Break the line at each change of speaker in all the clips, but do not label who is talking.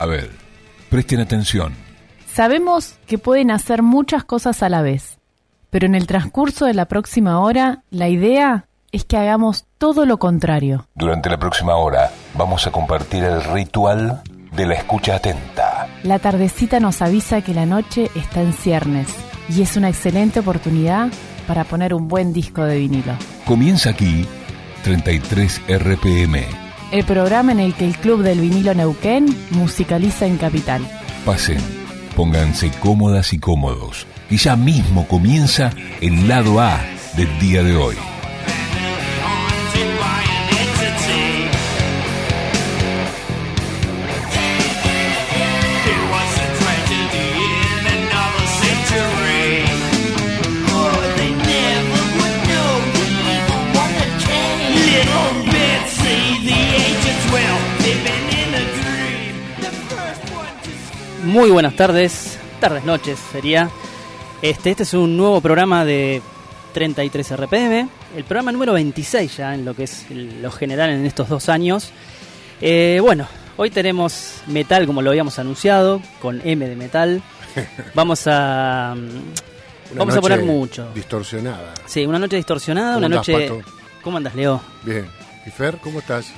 A ver, presten atención.
Sabemos que pueden hacer muchas cosas a la vez, pero en el transcurso de la próxima hora, la idea es que hagamos todo lo contrario.
Durante la próxima hora vamos a compartir el ritual de la escucha atenta.
La tardecita nos avisa que la noche está en ciernes y es una excelente oportunidad para poner un buen disco de vinilo.
Comienza aquí 33 RPM.
El programa en el que el Club del Vinilo Neuquén musicaliza en Capital.
Pasen, pónganse cómodas y cómodos. Y ya mismo comienza el lado A del día de hoy.
Muy buenas tardes, tardes, noches sería. Este, este es un nuevo programa de 33 RPM, el programa número 26 ya en lo que es lo general en estos dos años. Eh, bueno, hoy tenemos metal como lo habíamos anunciado, con M de metal. Vamos a
Una
vamos a poner mucho.
Distorsionada.
Sí, una noche distorsionada,
¿Cómo
una noche.
Pato?
¿Cómo andas, Leo?
Bien. ¿Y Fer, cómo estás?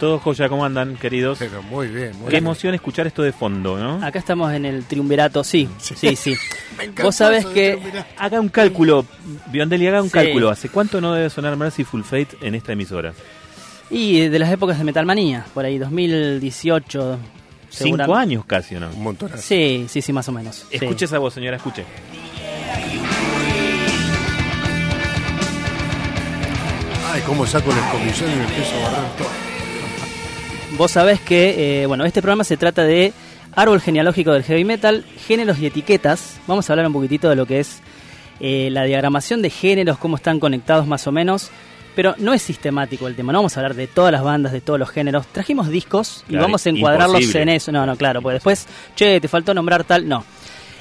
Todo joya, ¿cómo andan, queridos?
Pero muy bien, muy
Qué
bien.
emoción escuchar esto de fondo, ¿no?
Acá estamos en el triunvirato, sí, sí, sí. Vos sabés que.
Haga un cálculo, Biondelli, haga un
Sí.
cálculo. ¿Hace cuánto no debe sonar Mercyful Fate en esta emisora?
Y de las épocas de Metalmanía, por ahí, 2018.
Cinco años casi, ¿o no?
Un montón.
Sí, sí, sí, más o menos. sí.
Escuche esa voz, señora, escuche.
Ay, cómo saco el escobillón y me empiezo a barrer todo.
Vos sabés que, eh, bueno, este programa se trata de árbol genealógico del heavy metal, géneros y etiquetas. Vamos a hablar un poquitito de lo que es eh, la diagramación de géneros, cómo están conectados más o menos. Pero no es sistemático el tema, no vamos a hablar de todas las bandas, de todos los géneros. Trajimos discos y
Claro,
vamos a encuadrarlos
imposible.
en eso. No, no, claro, pues después, che, te faltó nombrar tal, no.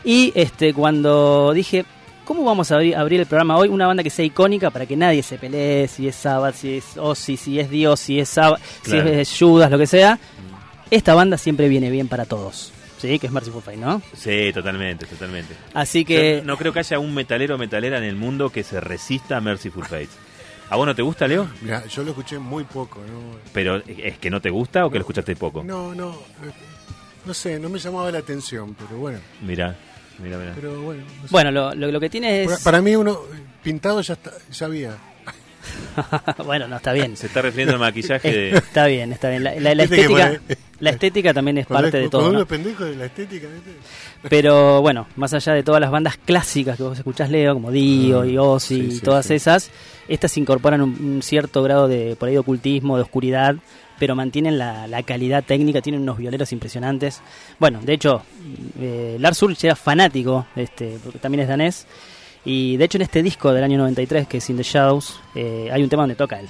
Y este cuando dije, ¿cómo vamos a abrir, abrir el programa hoy? Una banda que sea icónica para que nadie se pelee, si es Sabbath, si es Ozzy, si es Dios, si es, Sabbath,
Claro.
si es Judas, lo que sea. Esta banda siempre viene bien para todos. Sí, que es Merciful Fate, ¿no?
Sí, totalmente, totalmente.
Así que
Yo no creo que haya un metalero o metalera en el mundo que se resista a Mercyful Fate. ¿A vos no te gusta, Leo?
Mirá, yo lo escuché muy poco, ¿no?
¿Pero es que no te gusta o que lo escuchaste poco?
No, no. No sé, no me llamaba la atención, pero bueno.
Mirá, mirá.
Pero bueno. no sé.
bueno, lo, lo, lo que tiene
para,
es
para mí uno pintado ya está, ya había.
bueno, no está bien.
Se está refiriendo al maquillaje de...
Está bien, está bien. La, estética, la estética también es parte de todo. ¿no?
pendejo de la estética.
Pero bueno, más allá de todas las bandas clásicas que vos escuchás, Leo, como Dio y Ozzy
sí,
y
sí,
todas
sí.
esas, estas incorporan un, un cierto grado de por ahí de ocultismo, de oscuridad, pero mantienen la, la calidad técnica, tienen unos violeros impresionantes. Bueno, de hecho, eh, Lars Ulrich era fanático, este, porque también es danés, y de hecho en este disco del año 93, que es In the Shadows, eh, hay un tema donde toca él,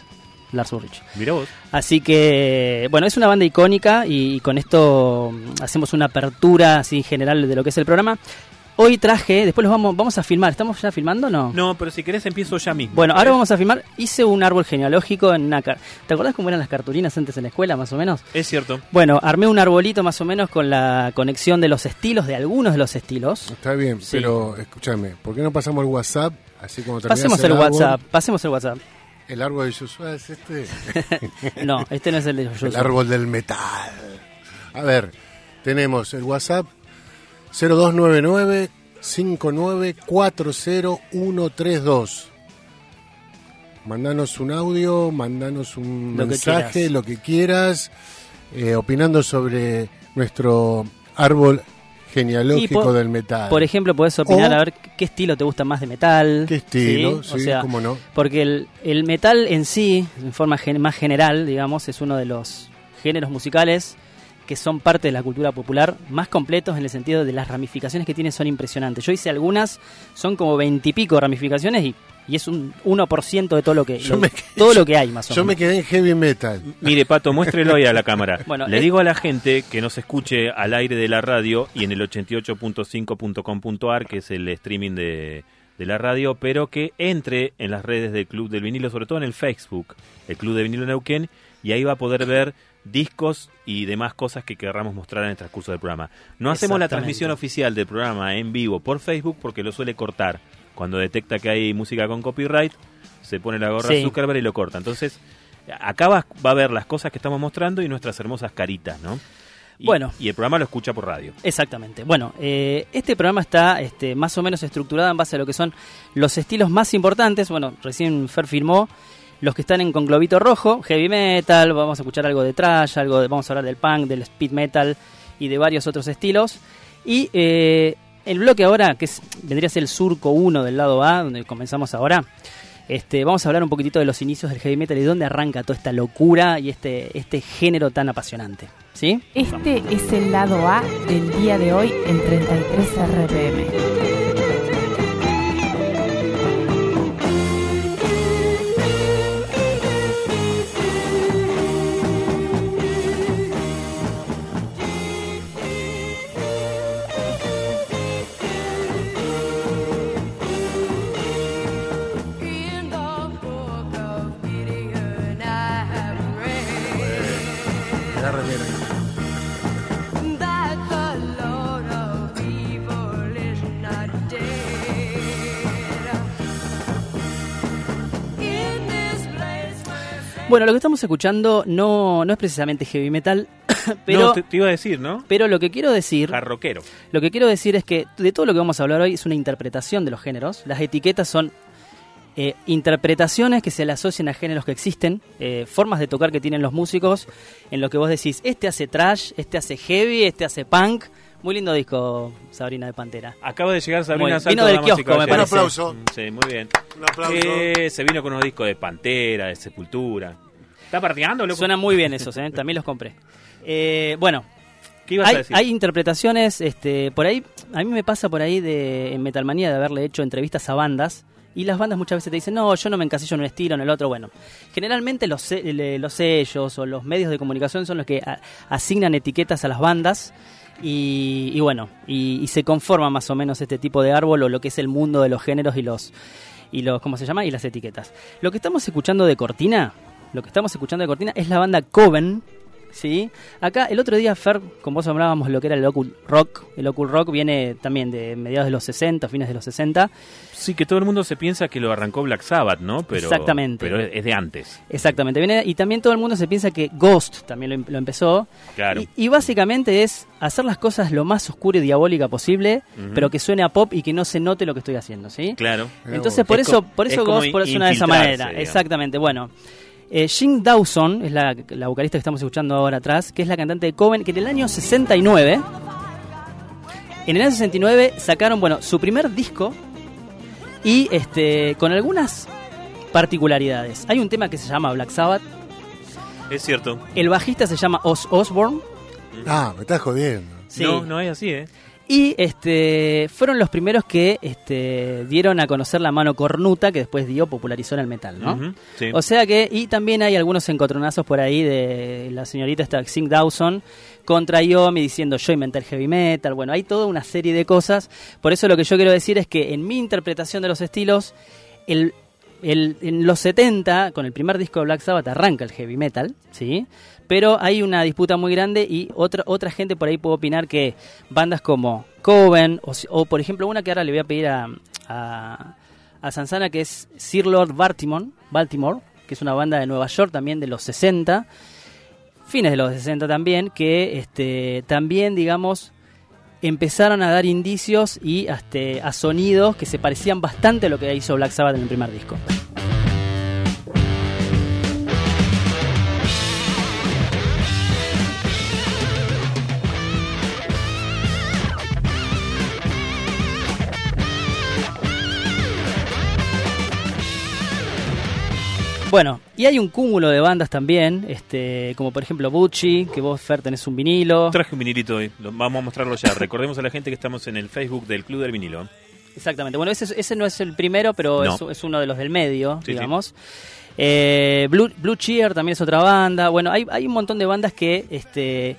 Lars Ulrich.
Mirá vos.
Así que, bueno, es una banda icónica y, y con esto mm, hacemos una apertura así general de lo que es el programa. Hoy traje, después los vamos, vamos a filmar. ¿Estamos ya filmando o no?
No, pero si querés empiezo ya mismo.
Bueno, ahora vamos a filmar. Hice un árbol genealógico en una... car- ¿Te acordás cómo eran las cartulinas antes en la escuela, más o menos?
Es cierto.
Bueno, armé un arbolito más o menos con la conexión de los estilos, de algunos de los estilos.
Está bien,
Sí.
pero escúchame, ¿por qué no pasamos el WhatsApp? Así como
Pasemos el? WhatsApp, pasemos el WhatsApp.
El árbol de Joshua es este.
No, este no es el de
el
yo.
árbol del metal. A ver, tenemos el WhatsApp 0299 5940132. Mandanos un audio, mandanos un
Lo
mensaje, lo que quieras, eh, opinando sobre nuestro árbol genealógico
por-
del metal.
Por ejemplo, podés opinar
O-
a ver qué estilo te gusta más de metal.
¿Qué estilo?
O
Sí,
sea,
cómo no.
Porque el, el metal en sí, en forma gen- más general, digamos, es uno de los géneros musicales que son parte de la cultura popular más completos en el sentido de las ramificaciones que tiene son impresionantes. Yo hice algunas, son como veintipico ramificaciones y, y es un 1% de todo lo que lo-
me-
todo lo que hay más o
Yo me
menos.
quedé en heavy metal.
Mire, Pato, muéstrelo ahí a la cámara.
Bueno,
Le
es-
digo a la gente que nos escuche al aire de la radio y en el 88.5.com.ar, que es el streaming de, de la radio, pero que entre en las redes del Club del Vinilo, sobre todo en el Facebook, el Club de Vinilo Neuquén, y ahí va a poder ver discos y demás cosas que querramos mostrar en el transcurso del programa. No hacemos la transmisión oficial del programa en vivo por Facebook porque lo suele cortar. Cuando detecta que hay música con copyright, se pone la gorra
Sí.
Zuckerberg y lo corta. Entonces, acá va, va a ver las cosas que estamos mostrando y nuestras hermosas caritas, ¿no? Y-
Bueno.
Y el programa lo escucha por radio.
Exactamente. Bueno, eh, este programa está este, más o menos estructurado en base a lo que son los estilos más importantes. Bueno, recién Fer firmó los que están en con globito rojo, heavy metal, vamos a escuchar algo de trash, algo de, vamos a hablar del punk, del speed metal y de varios otros estilos. Y eh, el bloque ahora, que vendría a ser el surco 1 del lado A, donde comenzamos ahora, este, vamos a hablar un poquitito de los inicios del heavy metal y de dónde arranca toda esta locura y este, este género tan apasionante. ¿Sí?
Este es el lado A del día de hoy en 33 RPM.
Bueno, lo que estamos escuchando no, no es precisamente heavy metal, pero,
no, te, te iba a decir, ¿no?
pero lo que quiero decir,
Jarroquero.
lo que quiero decir es que de todo lo que vamos a hablar hoy es una interpretación de los géneros. Las etiquetas son eh, interpretaciones que se le asocian a géneros que existen, eh, formas de tocar que tienen los músicos, en lo que vos decís, este hace trash, este hace heavy, este hace punk. Muy lindo disco, Sabrina de Pantera.
Acaba de llegar Sabrina
Muy-
Salto,
vino del kiosco, me
caballeros.
Un aplauso.
Sí, muy bien.
Un aplauso.
Eh, se vino con unos discos de Pantera, de Sepultura. ¿Está partiendo, loco?
Suenan muy bien esos, ¿eh? también los compré. Eh, bueno,
¿Qué ibas a
hay,
decir?
hay interpretaciones, este, por ahí, a mí me pasa por ahí de, en Metalmanía de haberle hecho entrevistas a bandas y las bandas muchas veces te dicen, no, yo no me encasillo en un estilo, en el otro, bueno. Generalmente los, los sellos o los medios de comunicación son los que a- asignan etiquetas a las bandas y, y bueno, y, y se conforma más o menos este tipo de árbol o lo que es el mundo de los géneros y los, y los, ¿cómo se llama? Y las etiquetas. Lo que estamos escuchando de Cortina, lo que estamos escuchando de Cortina es la banda Coven, ¿sí? Acá el otro día, Fer, con vos hablábamos lo que era el Occult Rock. El Occult Rock viene también de mediados de los 60, fines de los 60.
Sí, que todo el mundo se piensa que lo arrancó Black Sabbath, ¿no? Pero,
Exactamente.
Pero es es de antes.
Exactamente, viene, y también todo el mundo se piensa que Ghost también lo, em- lo empezó.
Claro.
Y, y básicamente es hacer las cosas lo más oscura y diabólica posible, pero que suene a pop y que no se note lo que estoy haciendo, ¿sí?
Claro.
Entonces, por
Es
eso, por
es
eso
como
Ghost por eso suena de esa manera.
digamos.
Exactamente. Bueno, eh, Jim Dawson es la, la vocalista que estamos escuchando ahora atrás, que es la cantante de Coven, que en el año 69, en el año 69 sacaron, bueno, su primer disco y este con algunas particularidades. Hay un tema que se llama Black Sabbath,
Es cierto.
el bajista se llama Oz Osbourne.
Ah, me estás jodiendo.
Sí.
No, no es así, ¿eh?
Y este fueron los primeros que este, dieron a conocer la mano cornuta que después dio, popularizó en el metal, ¿no?
Sí.
O sea que, y también hay algunos encontronazos por ahí de la señorita esta Sing Dawson contra Yomi diciendo yo inventé el heavy metal. Bueno, hay toda una serie de cosas. Por eso lo que yo quiero decir es que en mi interpretación de los estilos, el, el- en los 70, con el primer disco de Black Sabbath, arranca el heavy metal, ¿sí? Pero hay una disputa muy grande y otra, otra gente por ahí puede opinar que bandas como Coven, o, por ejemplo una que ahora le voy a pedir a, a, a Sansana, que es Sir Lord Baltimore, Baltimore, que es una banda de Nueva York también de los 60, fines de los 60 también, que este, también, digamos, empezaron a dar indicios y este, a sonidos que se parecían bastante a lo que hizo Black Sabbath en el primer disco. Bueno, y hay un cúmulo de bandas también, este, como por ejemplo Bucci, que vos, Fer, tenés un vinilo.
Traje un vinilito hoy. Lo- vamos a mostrarlo ya. Recordemos a la gente que estamos en el Facebook del Club del Vinilo.
Exactamente. Bueno, ese, ese no es el primero, pero
No.
es, es uno de los del medio,
Sí,
digamos. Eh, Blue, Blue Cheer también es otra banda. Bueno, hay, hay un montón de bandas que este,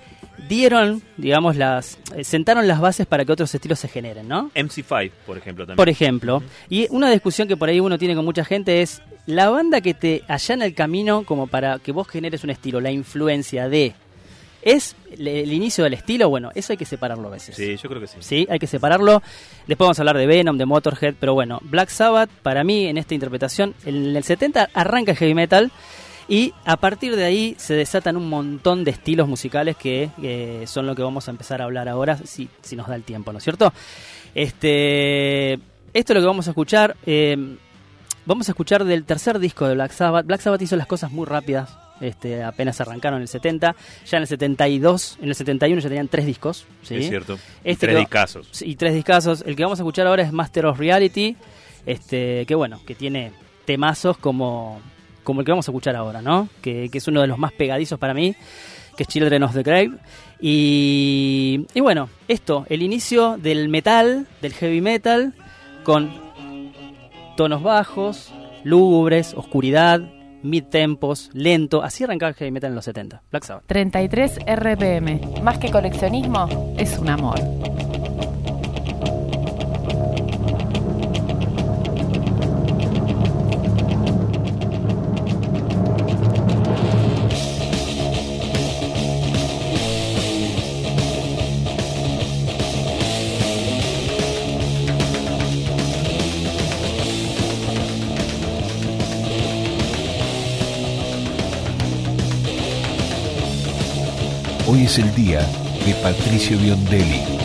dieron, digamos, las eh, sentaron las bases para que otros estilos se generen, ¿no?
MC5, por ejemplo, también.
Por ejemplo. Y una discusión que por ahí uno tiene con mucha gente es la banda que te allana el camino como para que vos generes un estilo, la influencia de ¿Es el, inicio del estilo? Bueno, eso hay que separarlo a veces.
Sí, yo creo que sí.
Sí, hay que separarlo. Después vamos a hablar de Venom, de Motorhead, pero bueno, Black Sabbath, para mí, en esta interpretación, en el 70 arranca el heavy metal y a partir de ahí se desatan un montón de estilos musicales que eh, son lo que vamos a empezar a hablar ahora, si, si nos da el tiempo, ¿no es cierto? Este, esto es lo que vamos a escuchar. eh, vamos a escuchar del tercer disco de Black Sabbath. Black Sabbath hizo las cosas muy rápidas. Este, apenas arrancaron en el 70, ya en el 72, en el 71 ya tenían tres discos. ¿sí?
Es cierto. Y
Este
tres discazos.
y tres discazos. El que vamos a escuchar ahora es Master of Reality, este, que bueno, que tiene temazos como, como el que vamos a escuchar ahora, ¿no? Que, que es uno de los más pegadizos para mí, que es Children of the Grave. Y, y bueno, esto, el inicio del metal, del heavy metal, con tonos bajos, lúgubres, oscuridad, mid tempos, lento. Así arrancaba el heavy metal en los 70. Black Sabbath.
33 RPM. Más que coleccionismo, es un amor.
Es el día de Patricio Biondelli.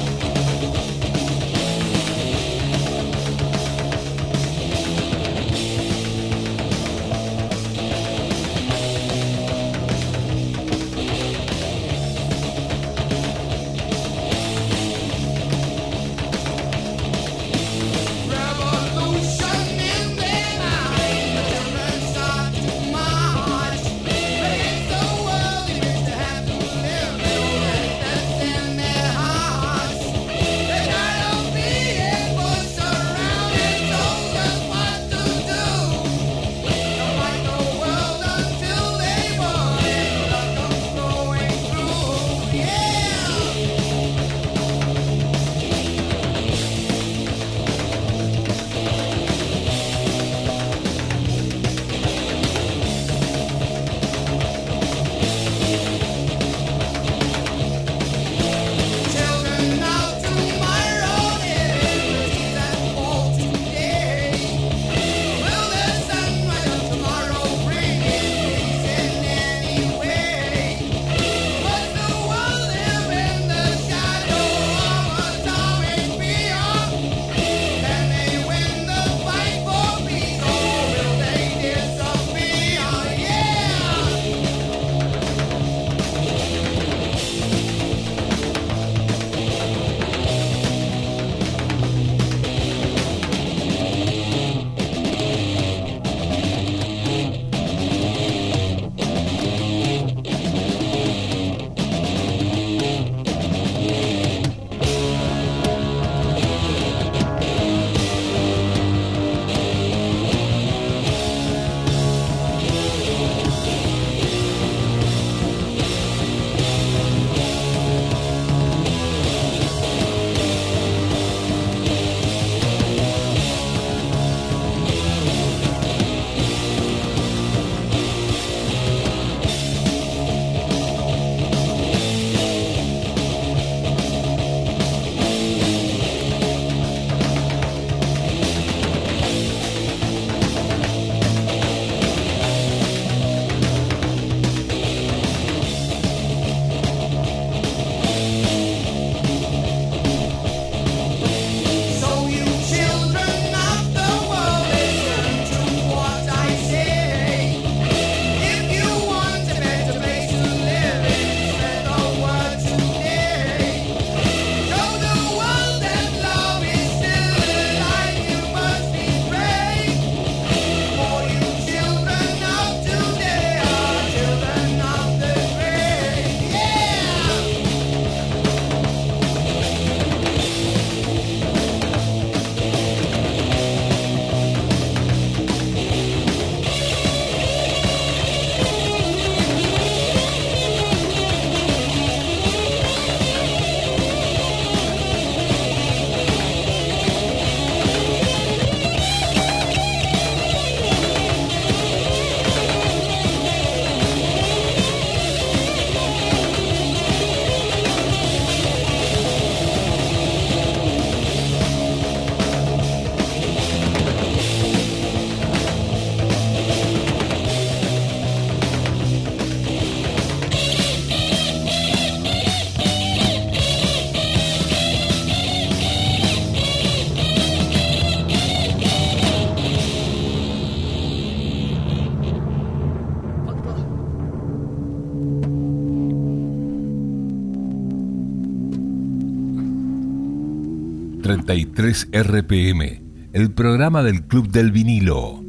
33 RPM, el programa del Club del Vinilo.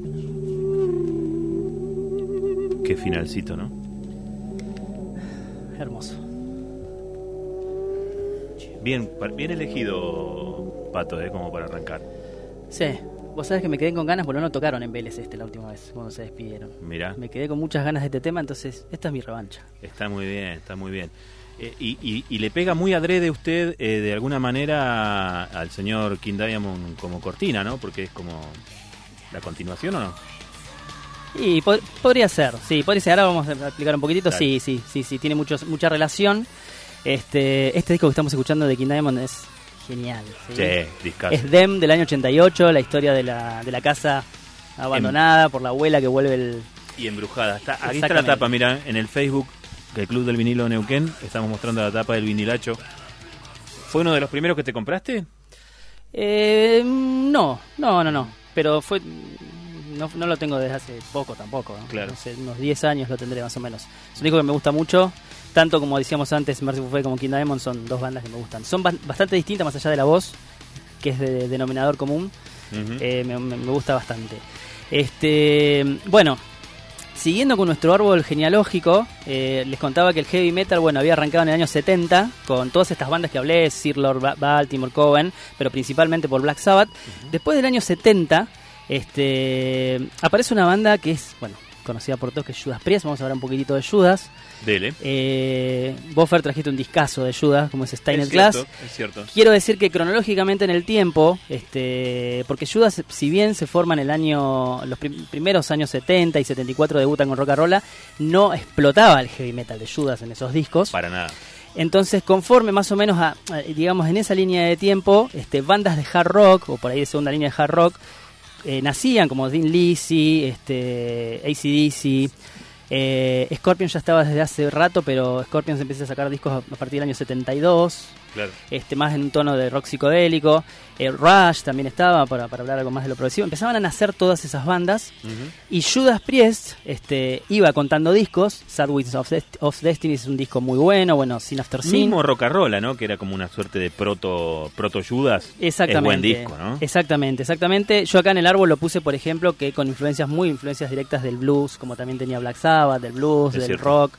Qué finalcito, ¿no?
Hermoso.
Bien, bien elegido, Pato, ¿eh? Como para arrancar.
Sí, vos sabés que me quedé con ganas porque no tocaron en Vélez este la última vez, cuando se despidieron.
Mirá,
Me quedé con muchas ganas de este tema, entonces esta es mi revancha.
está muy bien, está muy bien. Eh, y, y- y le pega muy adrede usted, eh, de alguna manera, al señor King Diamond como cortina, ¿no? Porque es como la continuación, ¿o no?
Y po- podría ser, sí, podría ser. Ahora vamos a explicar un poquitito. Sí, sí, sí, sí, tiene muchos, mucha relación. Este, este disco que estamos escuchando de King Diamond es genial. ¿sí?
Sí.
Es Dem del año 88, la historia de la, de la casa abandonada por la abuela que vuelve el...
Y embrujada. Está, aquí está la tapa, mira, en el Facebook del Club del Vinilo Neuquén. Estamos mostrando la tapa del vinilacho. ¿Fue uno de los primeros que te compraste?
Eh, no, no, no, no. Pero fue... No, no lo tengo desde hace poco tampoco. ¿no?
Claro.
Hace unos 10 años lo tendré más o menos. Es un disco que me gusta mucho. Tanto como decíamos antes, Merciful Fate como King Diamond son dos bandas que me gustan. Son ba- bastante distintas más allá de la voz, que es de denominador común. Eh, me, me- me gusta bastante. Este, bueno, siguiendo con nuestro árbol genealógico, eh, les contaba que el heavy metal, bueno, había arrancado en el año 70 con todas estas bandas que hablé, Sir Lord Ba- Baltimore, Coven, pero principalmente por Black Sabbath. Después del año 70, este, aparece una banda que es, bueno, conocida por todos, que es Judas Priest. Vamos a hablar un poquitito de Judas.
Dele.
Eh, Boffer trajiste un discazo de Judas, como es Steiner
cierto, es cierto.
Quiero decir que cronológicamente en el tiempo, este, porque Judas, si bien se forma en el año, los prim- primeros años 70 y 74 debutan con Rock and Rolla, no explotaba el heavy metal de Judas en esos discos.
Para nada.
Entonces, conforme más o menos a, a, digamos, en esa línea de tiempo, este, bandas de hard rock, o por ahí de segunda línea de hard rock, eh, nacían como Dean Lisi, este, ACDC. Eh, Scorpion ya estaba desde hace rato, pero Scorpion se empieza a sacar discos a partir del año 72
Claro.
este, más en un tono de rock psicodélico. Eh, Rush también estaba, para, para hablar algo más de lo progresivo. Empezaban a nacer todas esas bandas. Y Judas Priest este, iba contando discos. Sad Wings of, Dest- of Destiny es un disco muy bueno. Bueno, Sin After Sin.
Mismo Rocarola, ¿no? Que era como una suerte de proto, proto Judas.
Exactamente.
Es buen disco, ¿no?
Exactamente, exactamente. Yo acá en el árbol lo puse, por ejemplo, que con influencias muy influencias directas del blues, como también tenía Black Sabbath, del blues,
Es
del
cierto.
rock.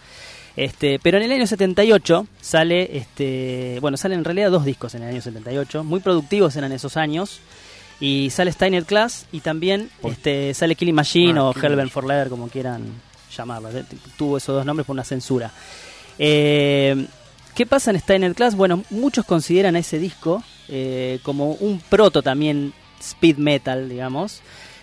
Este, pero en el año 78 sale, este, bueno, salen en realidad dos discos en el año 78, muy productivos eran esos años. Y sale Steiner Class y también este, sale Killing Machine
Ah,
o Hellbent for Leather, como quieran llamarlo. Tuvo esos dos nombres por una censura. Eh, ¿Qué pasa en Steiner Class? Bueno, muchos consideran a ese disco eh, como un proto también speed metal, digamos.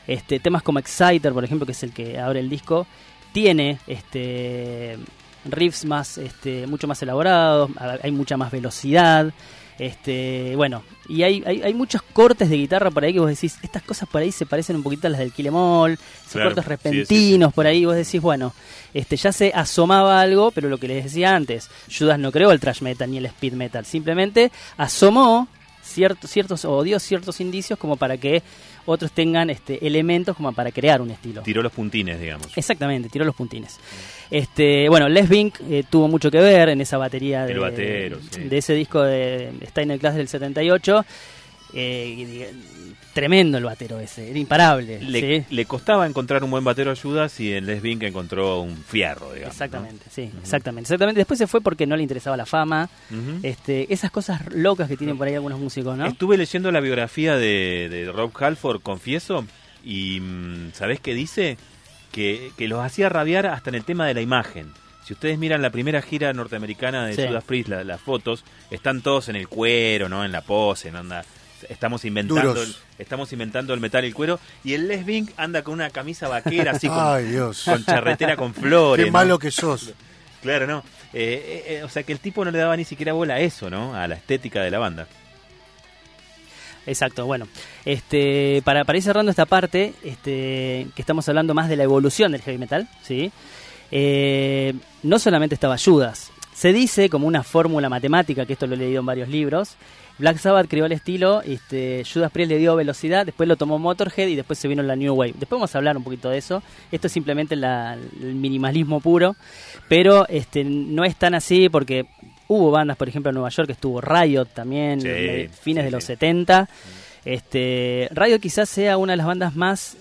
Este, temas como Exciter, por ejemplo, que es el que abre el disco, tiene este, riffs más, este, mucho más elaborados, hay mucha más velocidad. Este, bueno, y hay, hay, hay muchos cortes de guitarra por ahí que vos decís, estas cosas por ahí se parecen un poquito a las del Em All, esos
Claro,
cortes
sí,
repentinos
sí, sí.
por ahí, vos decís, bueno, este ya se asomaba algo, pero lo que les decía antes, Judas no creó el thrash metal ni el speed metal, simplemente asomó ciertos, ciertos o dio ciertos indicios como para que otros tengan este elementos como para crear un estilo.
Tiró los puntines, digamos.
Exactamente, tiró los puntines. Este, bueno, Les Bink eh, tuvo mucho que ver en esa batería de,
El batero, sí.
de ese disco de Steiner Class del 78. Eh, tremendo el batero ese, era imparable.
Le,
¿sí?
le costaba encontrar un buen batero a Judas y en Les Bink encontró un fierro, digamos. ¿no?
Exactamente, sí, exactamente, exactamente. Después se fue porque no le interesaba la fama, este, esas cosas locas que tienen por ahí algunos músicos, ¿no?
Estuve leyendo la biografía de, de Rob Halford, confieso, y mm, ¿sabés qué dice? Que, que los hacía rabiar hasta en el tema de la imagen. Si ustedes miran la primera gira norteamericana de
Sí.
Judas Priest, la- las fotos, están todos en el cuero, ¿no? En la pose, en onda. Estamos inventando, el, estamos inventando el metal y el cuero. Y el Les Bink anda con una camisa vaquera, así con,
Ay, Dios.
con charretera con flores.
Qué
¿no?
malo que sos.
Claro, no. Eh, eh, eh, o sea que el tipo no le daba ni siquiera bola a eso, ¿no? A la estética de la banda.
Exacto, bueno, este, para, para ir cerrando esta parte, este, que estamos hablando más de la evolución del heavy metal, ¿sí? Eh, no solamente estaba Judas, se dice como una fórmula matemática, que esto lo he leído en varios libros, Black Sabbath creó el estilo, este, Judas Priest le dio velocidad, después lo tomó Motorhead y después se vino la New Wave. Después vamos a hablar un poquito de eso. Esto es simplemente la- el minimalismo puro, pero este, no es tan así porque Hubo bandas, por ejemplo, en Nueva York estuvo Riot también,
Sí,
eh, fines
sí,
de los
sí.
70. Este, Riot quizás sea una de las bandas más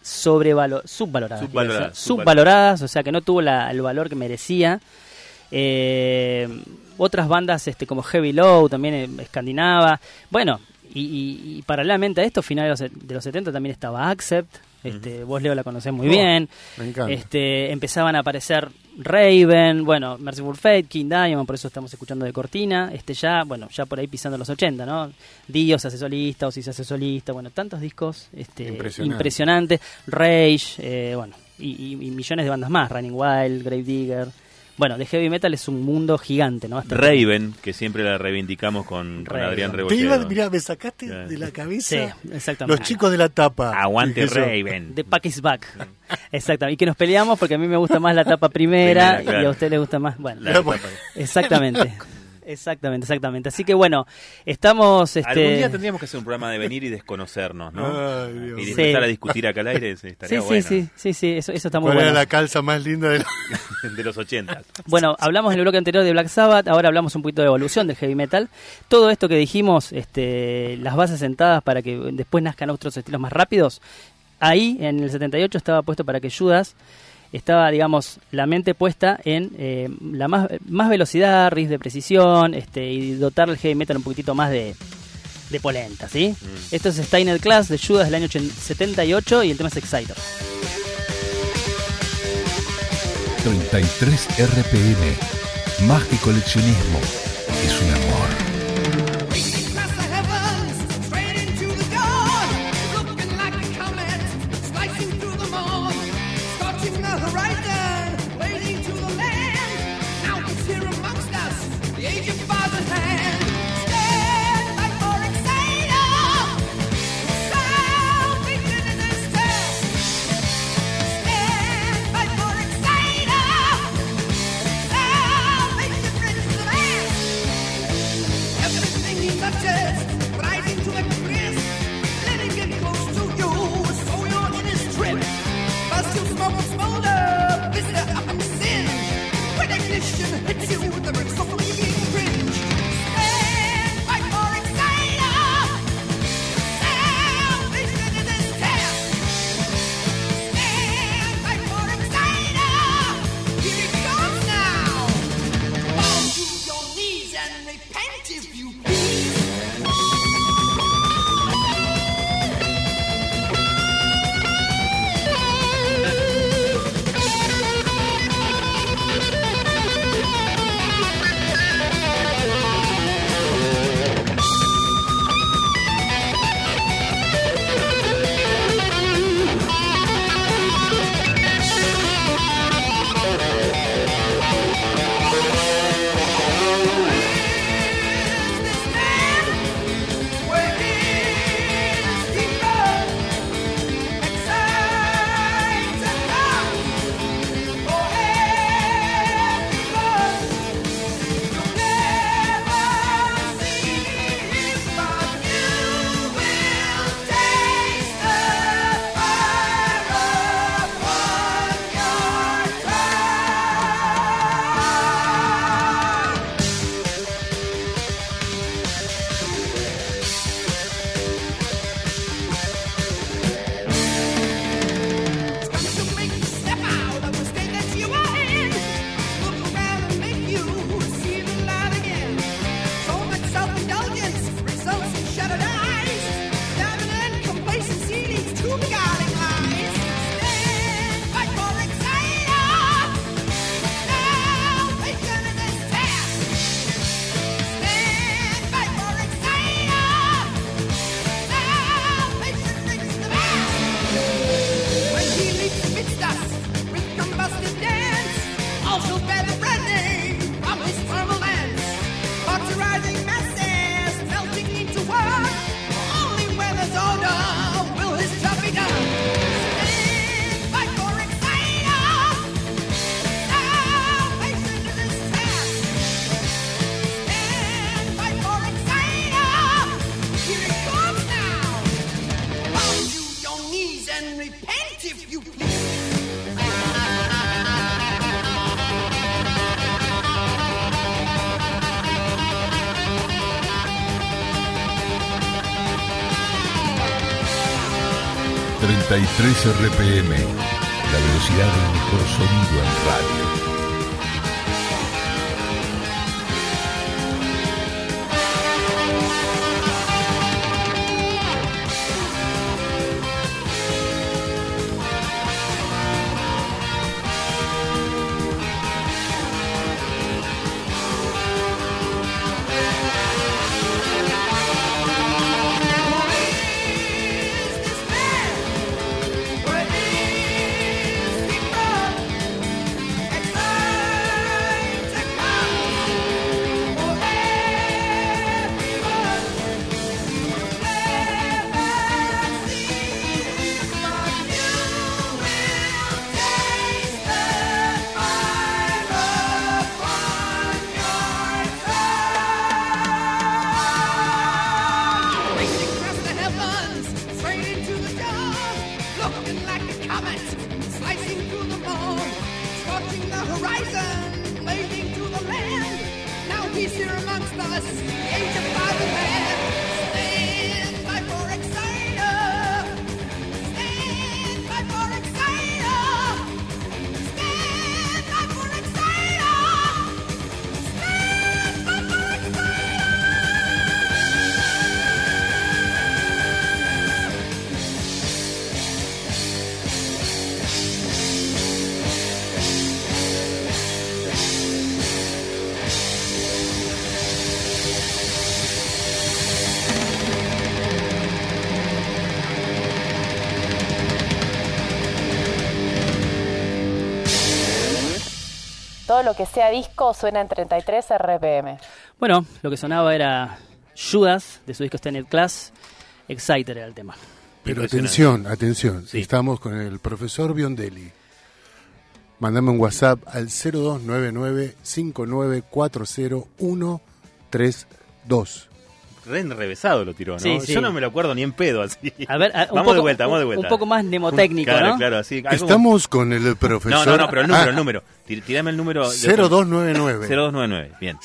sobrevalo- subvaloradas,
subvaloradas,
o sea que no tuvo la- el valor que merecía. Eh, otras bandas este, como Heavy Low, también eh, escandinava. Bueno, y, y- y paralelamente a esto, finales de los, de los 70 también estaba Accept. Este, Vos, Leo, la conocés muy
Oh,
bien.
me encanta.
Este, empezaban a aparecer Raven, bueno, Merciful Fate, King Diamond, por eso estamos escuchando de cortina. Este ya, bueno, ya por ahí pisando los 80, ¿no? Dio se hace solista, o si se hace solista, bueno, tantos discos este,
Impresionante.
impresionantes. Rage, eh, bueno, y, y- y millones de bandas más, Running Wild, Grave Digger. Bueno, de heavy metal es un mundo gigante, ¿no? Hasta
Raven, que siempre la reivindicamos con, con. Adrián
iba, mirá, me sacaste de la
Sí,
cabeza
exactamente.
los chicos de la tapa.
Aguante
Eso.
Raven.
The Pack is Back. Exactamente. Y que nos peleamos porque a mí me gusta más la tapa primera,
Primera, claro.
y a usted le gusta más. Bueno,
La-
Bueno.
exactamente. Exactamente, exactamente. Así que bueno, estamos. Este...
Algún día tendríamos que hacer un programa de venir y desconocernos, ¿no?
Ay, Dios
y.
Sí.
empezar a discutir acá al aire, sí,
Sí,
estaría
sí,
bueno.
sí, sí, sí, eso, eso está muy
¿Cuál era
bueno.
la calza más linda de la...
de los 80.
Bueno, hablamos en el bloque anterior de Black Sabbath, ahora hablamos un poquito de evolución del heavy metal. Todo esto que dijimos, este, las bases sentadas para que después nazcan otros estilos más rápidos, ahí en el 78 estaba puesto para que Judas estaba, digamos, la mente puesta en eh, la más, más velocidad, riff de precisión, este, y dotar el heavy metal un poquitito más de, de polenta, ¿sí? Esto es Steiner Class de Judas del año 80 78 y el tema es Exciter.
33 RPM. Más que coleccionismo, es un amor. 33 RPM, la velocidad del mejor sonido en radio.
Que sea disco suena en 33 RPM.
Bueno, lo que sonaba era Judas, de su disco Tenet Class. Exciter era el tema.
Pero atención, atención.
Sí.
Estamos con el profesor Biondelli. Mandame un WhatsApp al 0299-5940-132.
Re enrevesado lo tiró, ¿no?
Sí, sí.
Yo no me lo acuerdo ni en pedo así.
A ver, a- un
vamos
poco-
de vuelta, vamos de
un-
vuelta.
un poco más mnemotécnico,
Claro,
¿no?
claro, así. algo-
Estamos con el profesor.
No, no, no, pero el número,
Ah,
el número. Tir- Tirame el número. de-
0299
0299, bien.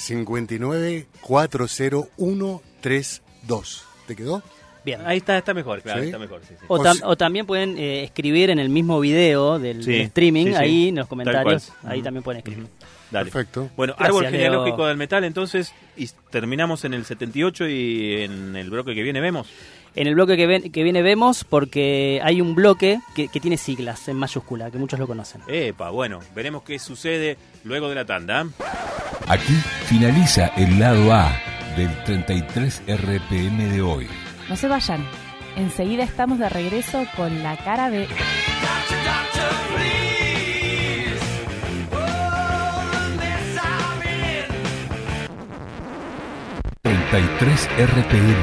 59400132. ¿Te quedó?
Bien.
Ahí está, está mejor, claro,
Sí.
está mejor, sí, sí.
O, tam- también pueden eh, escribir en el mismo video del,
Sí,
del streaming,
sí, sí.
ahí en los comentarios, ahí también pueden escribir.
Dale.
Perfecto.
Bueno,
Gracias,
árbol
Leo.
genealógico del metal, entonces, y terminamos en el 78 y en el bloque que viene vemos.
En el bloque que, ven- que viene vemos, porque hay un bloque que, que tiene siglas en mayúscula, que muchos lo conocen.
Epa, bueno, veremos qué sucede luego de la tanda.
Aquí finaliza el lado A del 33 RPM de hoy.
No se vayan. Enseguida estamos de regreso con la cara de
33 RPM.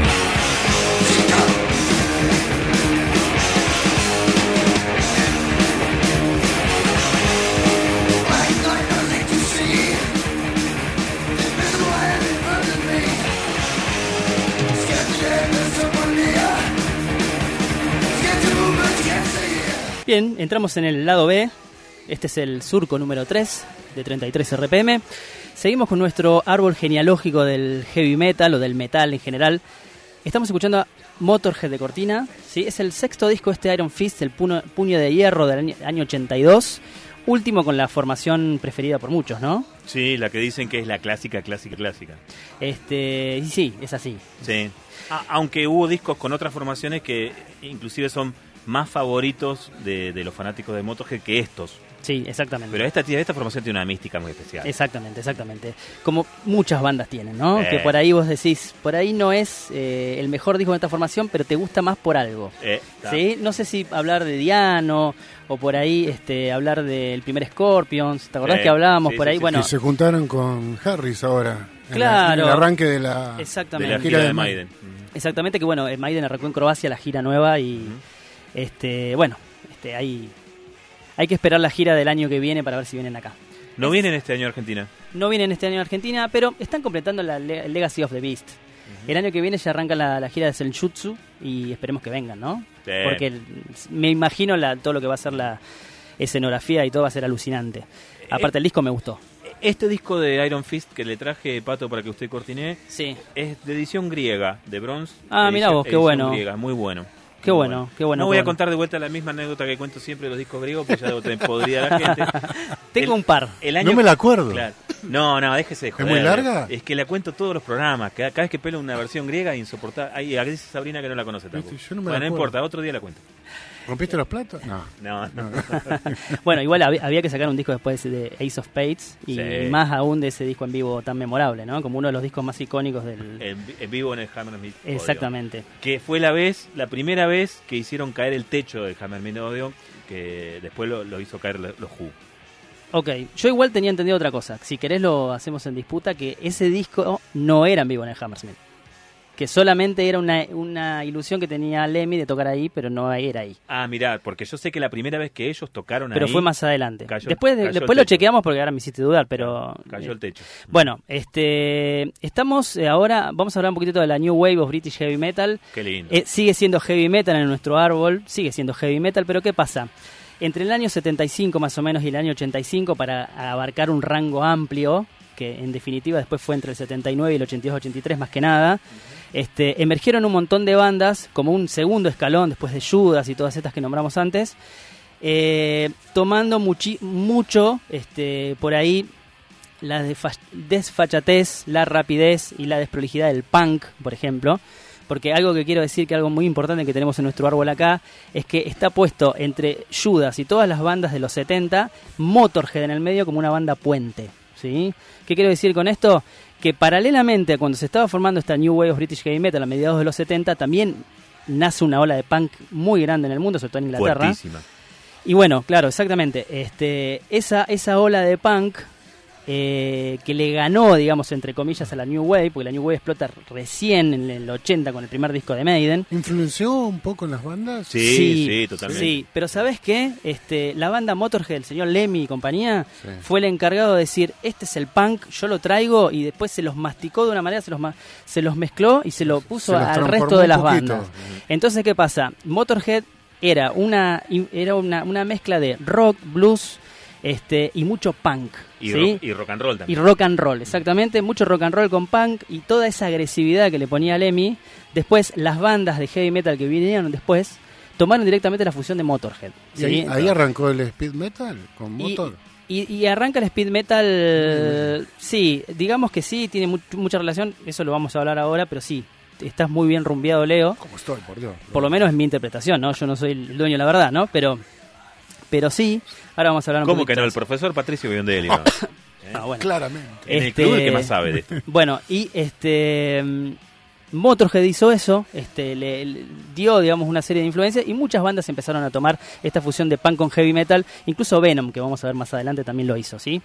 Bien, entramos en el lado B. Este es el surco número 3 de 33 RPM. Seguimos con nuestro árbol genealógico del heavy metal o del metal en general. Estamos escuchando a Motorhead de Cortina. ¿sí? Es el sexto disco de este Iron Fist, el puño, puño de hierro del año, año 82. Último con la formación preferida por muchos, ¿no?
Sí, la que dicen que es la clásica, clásica, clásica.
Este, sí, es así.
Sí. A- aunque hubo discos con otras formaciones que inclusive son más favoritos de, de los fanáticos de Motorhead que estos.
Sí, exactamente.
Pero esta, esta formación tiene una mística muy especial.
Exactamente, exactamente. Como muchas bandas tienen, ¿no?
Eh.
Que por ahí vos decís, por ahí no es eh, el mejor disco de esta formación, pero te gusta más por algo.
Eh.
¿Sí? No sé si hablar de Diano o por ahí este, hablar del primer Scorpions. ¿Te acordás
Eh,
que hablábamos
sí,
por
sí,
ahí?
sí,
bueno,
Que se juntaron con Harris ahora.
Claro.
En el arranque de la.
de la
exactamente.
gira de
de
Maiden.
Maiden.
Exactamente, que bueno, eh, Maiden arrancó en Croacia la gira nueva y este, bueno, este, hay, hay que esperar la gira del año que viene para ver si vienen acá.
No vienen este año a Argentina.
No vienen este año a Argentina, pero están completando la Le- Legacy of the Beast. El año que viene ya arranca la, la gira de Senjutsu y esperemos que vengan, ¿no?
Sí.
Porque el- me imagino la, todo lo que va a ser la escenografía y todo va a ser alucinante. Aparte el disco me gustó.
Este disco de Iron Fist que le traje, Pato, para que usted cortine,
Sí.
es de edición griega, de bronce.
Ah,
edición-
vos, qué bueno.
griega, muy bueno.
Qué bueno, qué bueno.
No
qué
voy a contar de vuelta la misma anécdota que cuento siempre de los discos griegos, porque ya te podría la gente.
Tengo
El-
un par.
El año,
No me la acuerdo.
Claro. No, no, déjese de
¿Es
joder.
muy larga?
Es que la cuento todos los programas. Cada, cada vez que pelo una versión griega, insoportable. Ahí dice Sabrina que no la conoce tampoco.
Yo no me la
bueno, no importa, otro día la cuento.
¿Rompiste los platos? No.
No, no.
Bueno, igual había, había que sacar un disco después de Ace of Spades y
Sí.
más aún de ese disco en vivo tan memorable, ¿no? Como uno de los discos más icónicos del...
En, en vivo en el Hammersmith. Odeon.
Exactamente.
Que fue la vez, la primera vez que hicieron caer el techo del Hammersmith Odeon, que después lo, lo hizo caer los los Who.
Ok, yo igual tenía entendido otra cosa. Si querés lo hacemos en disputa, que ese disco no era en vivo en el Hammersmith. Que solamente era una, una ilusión que tenía Lemmy de tocar ahí, pero no era ahí.
Ah, mirá, porque yo sé que la primera vez que ellos tocaron
Pero
ahí,
fue más adelante.
cayó-
después de-
cayó el
después lo chequeamos porque ahora me hiciste dudar, pero...
cayó el techo.
Bueno, este, estamos eh, ahora, vamos a hablar un poquito de la New Wave of British Heavy Metal.
Qué lindo.
Eh, sigue siendo heavy metal en nuestro árbol, sigue siendo heavy metal, pero ¿qué pasa? Entre el año 75 más o menos y el año 85, para abarcar un rango amplio, que en definitiva después fue entre el 79 y el 82-83 más que nada, este, emergieron un montón de bandas como un segundo escalón después de Judas y todas estas que nombramos antes, eh, tomando mucho este, por ahí la desfa- desfachatez, la rapidez y la desprolijidad del punk, por ejemplo. Porque algo que quiero decir, que algo muy importante que tenemos en nuestro árbol acá, es que está puesto entre Judas y todas las bandas de los 70, Motorhead en el medio como una banda puente. ¿sí? ¿Qué quiero decir con esto? Que paralelamente a cuando se estaba formando esta New Wave of British Heavy Metal a mediados de los 70, también nace una ola de punk muy grande en el mundo, sobre todo en Inglaterra.
Fuertísima.
Y bueno, claro, exactamente. Este, esa, esa ola de punk eh, que le ganó, digamos, entre comillas, a la New Wave, porque la New Wave explota recién en el 80 con el primer disco de Maiden.
¿Influenció un poco en las bandas?
Sí, sí, totalmente.
Sí, pero ¿sabes qué? Este, la banda Motorhead, el señor Lemmy y compañía,
Sí.
fue el encargado de decir, este es el punk, yo lo traigo, y después se los masticó de una manera, se los, ma- se los mezcló y se lo puso
Se
al resto de las
poquito.
bandas. Entonces, ¿qué pasa? Motorhead era una, era una, una mezcla de rock, blues este, y mucho punk.
Y,
¿sí?
rock, y rock and roll
Y
también.
rock and roll, exactamente. Mucho rock and roll con punk y toda esa agresividad que le ponía Lemmy. Después, las bandas de heavy metal que vinieron después tomaron directamente la fusión de Motorhead.
¿Y
¿sí?
ahí, ahí arrancó el speed metal con
Y-
motor?
Y, y arranca el speed metal, sí, digamos que sí, tiene mu- mucha relación, eso lo vamos a hablar ahora, pero sí, estás muy bien rumbeado, Leo.
¿Cómo estoy, por Dios?
Por lo menos es mi interpretación, ¿no? Yo no soy el dueño de la verdad, ¿no? Pero, pero sí, ahora vamos a hablar un
¿Cómo
poquito
que no? El
eso.
profesor Patricio Biondelli. ¿no?
Ah, bueno.
Claramente.
En el
Este-
club el que más sabe de esto.
Bueno, y este Motorhead hizo eso, este, le, le dio, digamos, una serie de influencias y muchas bandas empezaron a tomar esta fusión de punk con heavy metal, incluso Venom, que vamos a ver más adelante, también lo hizo, ¿sí?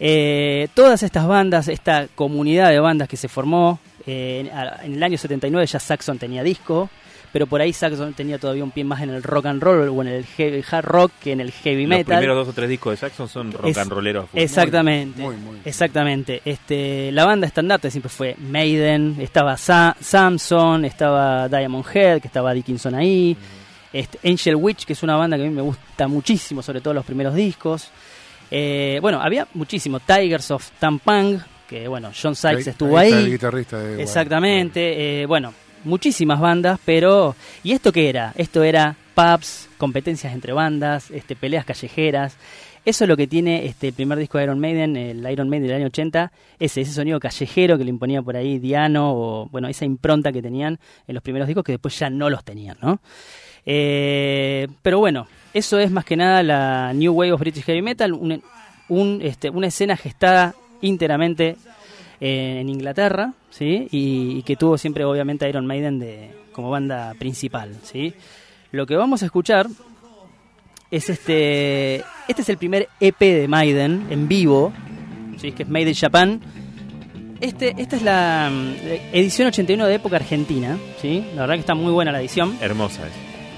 Eh, todas estas bandas, esta comunidad de bandas que se formó, eh, en, a- en el año 79 ya Saxon tenía disco, pero por ahí Saxon tenía todavía un pie más en el rock and roll o en el heavy, hard rock que en el heavy
Los
metal.
primeros dos o tres discos de Saxon son rock
Es-
and rolleros.
Exactamente.
Muy, muy.
Exactamente. Este, la banda estandarte siempre fue Maiden, estaba Sa- Samson, estaba Diamond Head, que estaba Dickinson ahí, este, Angel Witch, que es una banda que a mí me gusta muchísimo, sobre todo los primeros discos. Eh, bueno, había muchísimo. Tigers of Tampang, que bueno, John Sykes
Ahí-
estuvo
ahí. el guitarrista de
Exactamente, eh, bueno, muchísimas bandas, pero ¿y esto qué era? Esto era pubs, competencias entre bandas, este, peleas callejeras. Eso es lo que tiene este el primer disco de Iron Maiden, el Iron Maiden del año 80, ese, ese sonido callejero que le imponía por ahí Diano, o bueno, esa impronta que tenían en los primeros discos que después ya no los tenían, ¿no? Eh, pero bueno, eso es más que nada la New Wave of British Heavy Metal, un, un, este, una escena gestada íntegramente eh, en Inglaterra, ¿sí? Y, y que tuvo siempre obviamente a Iron Maiden de, como banda principal, ¿sí? Lo que vamos a escuchar es este este es el primer EP de Maiden en vivo, ¿sí? que es Made in Japan. Este, esta es la mm, edición 81 de época argentina, ¿sí? La verdad que está muy buena la edición.
Hermosa es.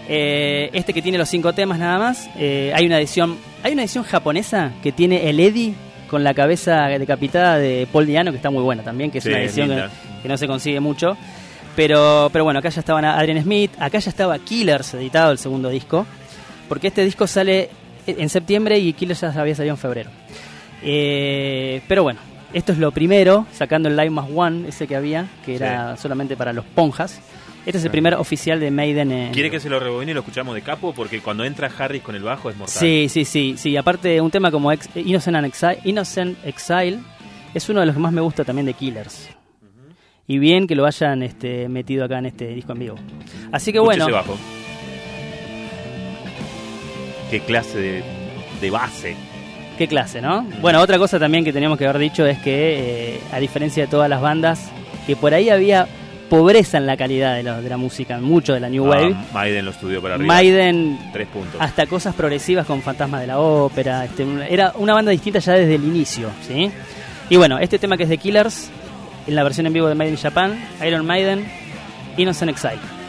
Eh, este que tiene los cinco temas nada más. Eh, hay una edición, hay una edición japonesa que tiene el Eddie con la cabeza decapitada de Paul Diano que está muy buena también, que es
Sí,
una edición que no se consigue mucho. Pero, pero bueno, acá ya estaban Adrian Smith, acá ya estaba Killers editado el segundo disco, porque este disco sale en septiembre y Killers ya había salido en febrero. Eh, pero bueno, esto es lo primero, sacando el Live más One, ese que había, que era solamente para los ponjas. Este es el primer oficial de Maiden. en-
¿Quiere que se lo rebobine y lo escuchamos de capo? Porque cuando entra Harris con el bajo es mortal.
Sí, sí, sí, sí. Aparte, un tema como Ex- Innocent, and Exile, Innocent Exile es uno de los que más me gusta también de Killers. Y bien que lo hayan este, metido acá en este disco en vivo. Así que bueno,
ese bajo. Qué clase de, de base.
qué clase, ¿no? Bueno, otra cosa también que teníamos que haber dicho es que, eh, a diferencia de todas las bandas, que por ahí había pobreza en la calidad de la, de la música, mucho de la New Wave.
Ah, Maiden lo estudió para arriba.
Maiden
Tres puntos.
hasta cosas progresivas con Fantasma de la Ópera. este, era una banda distinta ya desde el inicio, ¿sí? Y bueno, este tema que es de Killers, en la versión en vivo de Made in Japan, Iron Maiden, Innocent Exile.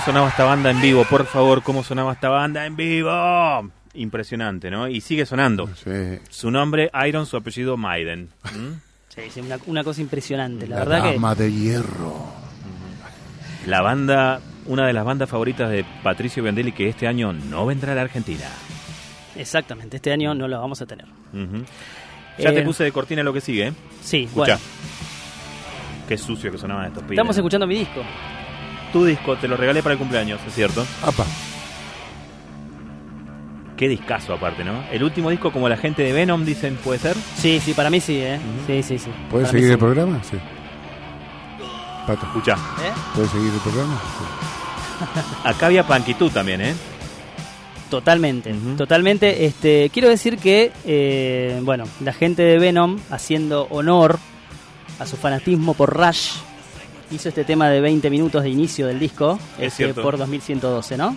¿Cómo sonaba esta banda en vivo? Por favor, ¿cómo sonaba esta banda en vivo? Impresionante, ¿no? Y sigue sonando.
Sí.
Su nombre, Iron, su apellido, Maiden. ¿Mm?
Sí, sí, una, una cosa impresionante. La,
La,
verdad que
dama de hierro.
La banda, una de las bandas favoritas de Patricio Biandelli que este año no vendrá a la Argentina.
exactamente, este año no lo vamos a tener.
Ya
Eh,
te puse de cortina lo que sigue, ¿eh?
Sí,
Escucha.
bueno,
Qué sucio que sonaban estos pibes.
estamos escuchando mi disco.
Tu disco, te lo regalé para el cumpleaños, es cierto.
Apa.
Qué discazo aparte, ¿no? El último disco como la gente de Venom, dicen, ¿puede ser?
Sí, sí, para mí sí, ¿eh? Sí, sí, sí.
¿Puedes
Para
seguir
sí.
el programa? Sí. Pato,
Escucha,
¿Eh?
¿puedes seguir el programa? Sí.
acá había Panquitud también, ¿eh?
Totalmente, totalmente. Este, quiero decir que, eh, bueno, la gente de Venom, haciendo honor a su fanatismo por Rush, hizo este tema de 20 minutos de inicio del disco,
Es
este, por 2112, ¿no?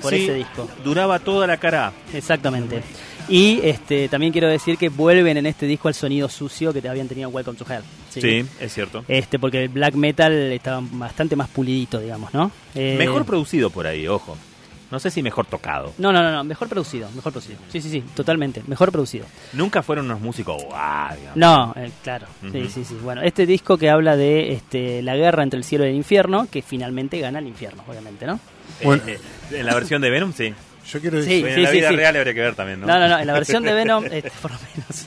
Por
Sí,
ese disco.
Duraba toda la cara.
Exactamente. Y este, también quiero decir que vuelven en este disco al sonido sucio que te habían tenido en Welcome to Hell.
Sí, es cierto.
Este, porque el black metal estaba bastante más pulidito, digamos, ¿no? Eh,
Mejor producido por ahí, ojo. No sé si mejor tocado.
No, no, no, no, mejor producido, mejor producido. Sí, sí, sí, totalmente, mejor producido.
Nunca fueron unos músicos digamos.
No, eh, claro, sí, sí, sí. Bueno, este disco que habla de este, la guerra entre el cielo y el infierno, que finalmente gana el infierno, obviamente, ¿no?
Bueno.
Eh, eh, en la versión de Venom, sí.
Yo quiero
Sí.
decir,
Bueno, en la vida real habría que ver también, ¿no?
No, no, no, en la versión de Venom, este, por lo menos.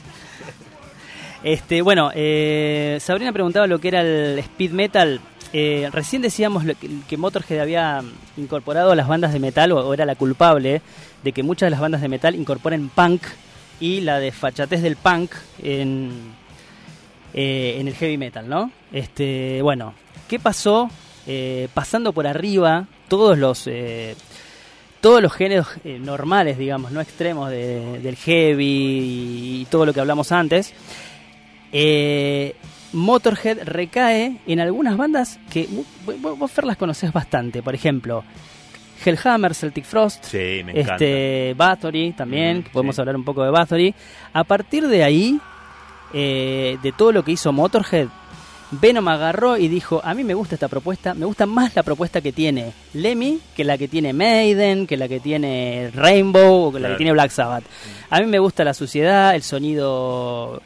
Este, bueno, eh, Sabrina preguntaba lo que era el speed metal. Eh, recién decíamos que, Motorhead había incorporado a las bandas de metal, o, era la culpable, de que muchas de las bandas de metal incorporen punk y la desfachatez del punk en, eh, en el heavy metal, ¿no? Este, bueno, ¿qué pasó? Eh, pasando por arriba todos los todos los géneros normales, digamos, no extremos de- del heavy y, todo lo que hablamos antes, Motorhead recae en algunas bandas que vos, vos- Fer, las conocés bastante. Por ejemplo, Hellhammer, Celtic Frost,
Sí, me
este Bathory también,
Mm,
que podemos
sí.
hablar un poco de Bathory. A partir de ahí, eh, de todo lo que hizo Motorhead, Venom agarró y dijo, a mí me gusta esta propuesta, me gusta más la propuesta que tiene Lemmy que la que tiene Maiden, que la que tiene Rainbow o que la que tiene Black Sabbath. A mí me gusta la suciedad, el sonido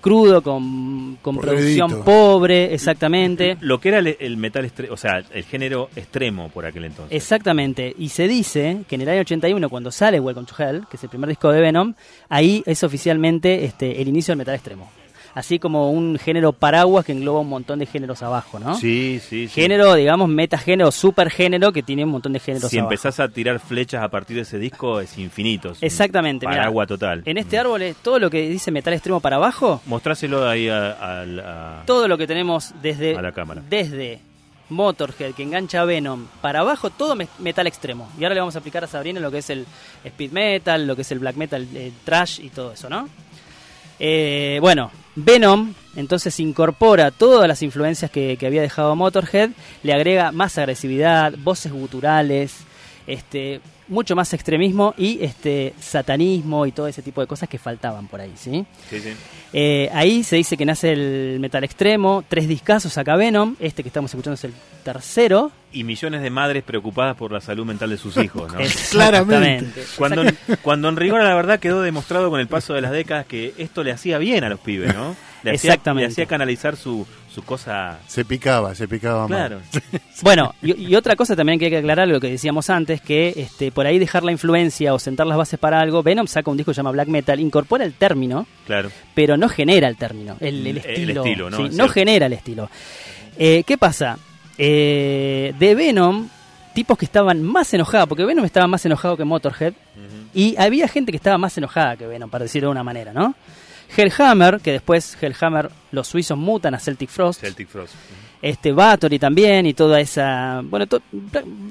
crudo con, con producción pobre, exactamente.
Lo que era el, el metal, o sea, el género extremo por aquel entonces.
Exactamente, y se dice que en el año 81, cuando sale Welcome to Hell, que es el primer disco de Venom, ahí es oficialmente este, el inicio del metal extremo. Así como un género paraguas que engloba un montón de géneros abajo, ¿no?
Sí, sí, sí.
Género, digamos, metagénero, supergénero que tiene un montón de géneros
Si
abajo.
empezás a tirar flechas a partir de ese disco, es infinito. es
Exactamente, mirá.
Paraguas total.
En este árbol, es todo lo que dice metal extremo para abajo,
Mostráselo ahí a, a- a-
todo lo que tenemos desde,
A la cámara.
desde Motorhead, que engancha a Venom, para abajo, todo me- metal extremo. Y ahora le vamos a aplicar a Sabrina lo que es el speed metal, lo que es el black metal, el trash y todo eso, ¿no? Eh, bueno, Venom entonces incorpora todas las influencias que, que había dejado Motorhead, le agrega más agresividad, voces guturales, este, mucho más extremismo y este satanismo y todo ese tipo de cosas que faltaban por ahí, ¿sí?
Sí, sí.
Eh, ahí se dice que nace el metal extremo, tres discazos acá Venom, este que estamos escuchando es el tercero.
Y millones de madres preocupadas por la salud mental de sus hijos, ¿no?
Claramente.
Cuando, cuando en rigor, la verdad, quedó demostrado con el paso de las décadas que esto le hacía bien a los pibes, ¿no? Le hacía,
Exactamente.
le hacía canalizar su, su cosa.
se picaba, se picaba más.
Claro.
Bueno, y, y otra cosa también que hay que aclarar, lo que decíamos antes, que este, por ahí dejar la influencia o sentar las bases para algo, Venom saca un disco que se llama Black Metal, incorpora el término,
Claro.
pero no genera el término, el, el
El
estilo.
¿no?
sí,
Es
no genera el estilo. Eh, ¿Qué pasa? Eh, de Venom, tipos que estaban más enojados, porque Venom estaba más enojado que Motorhead, y había gente que estaba más enojada que Venom, para decirlo de una manera, ¿no? Hellhammer, que después Hellhammer, los suizos mutan a Celtic Frost,
Celtic Frost.
este Bathory también y toda esa bueno to-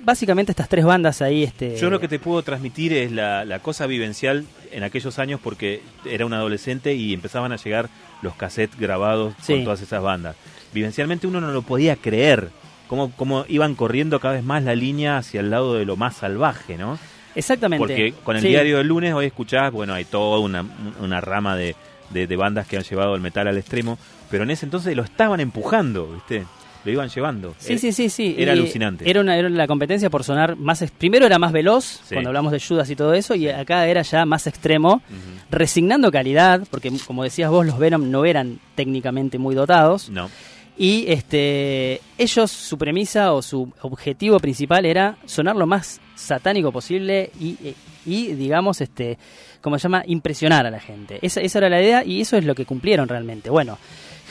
básicamente estas tres bandas ahí este
Yo lo que te puedo transmitir es la, la cosa vivencial en aquellos años porque era un adolescente y empezaban a llegar los cassettes grabados
Sí.
con todas esas bandas. Vivencialmente uno no lo podía creer. Cómo, cómo iban corriendo cada vez más la línea hacia el lado de lo más salvaje, ¿no?
exactamente
Porque con el
Sí.
diario del lunes hoy escuchás, bueno, hay toda una, una rama de, de- de bandas que han llevado el metal al extremo, pero en ese entonces lo estaban empujando, ¿viste? Lo iban llevando.
Sí,
Eh,
sí, sí, sí.
Era
Y
alucinante.
Era, una, era la competencia por sonar más... Primero era más veloz,
Sí.
cuando hablamos de Judas y todo eso, y acá era ya más extremo, resignando calidad, porque como decías vos, los Venom no eran técnicamente muy dotados,
No.
y este ellos, su premisa o su objetivo principal era sonar lo más satánico posible y, eh, y digamos, este como se llama, impresionar a la gente. Esa, esa era la idea y eso es lo que cumplieron realmente. Bueno,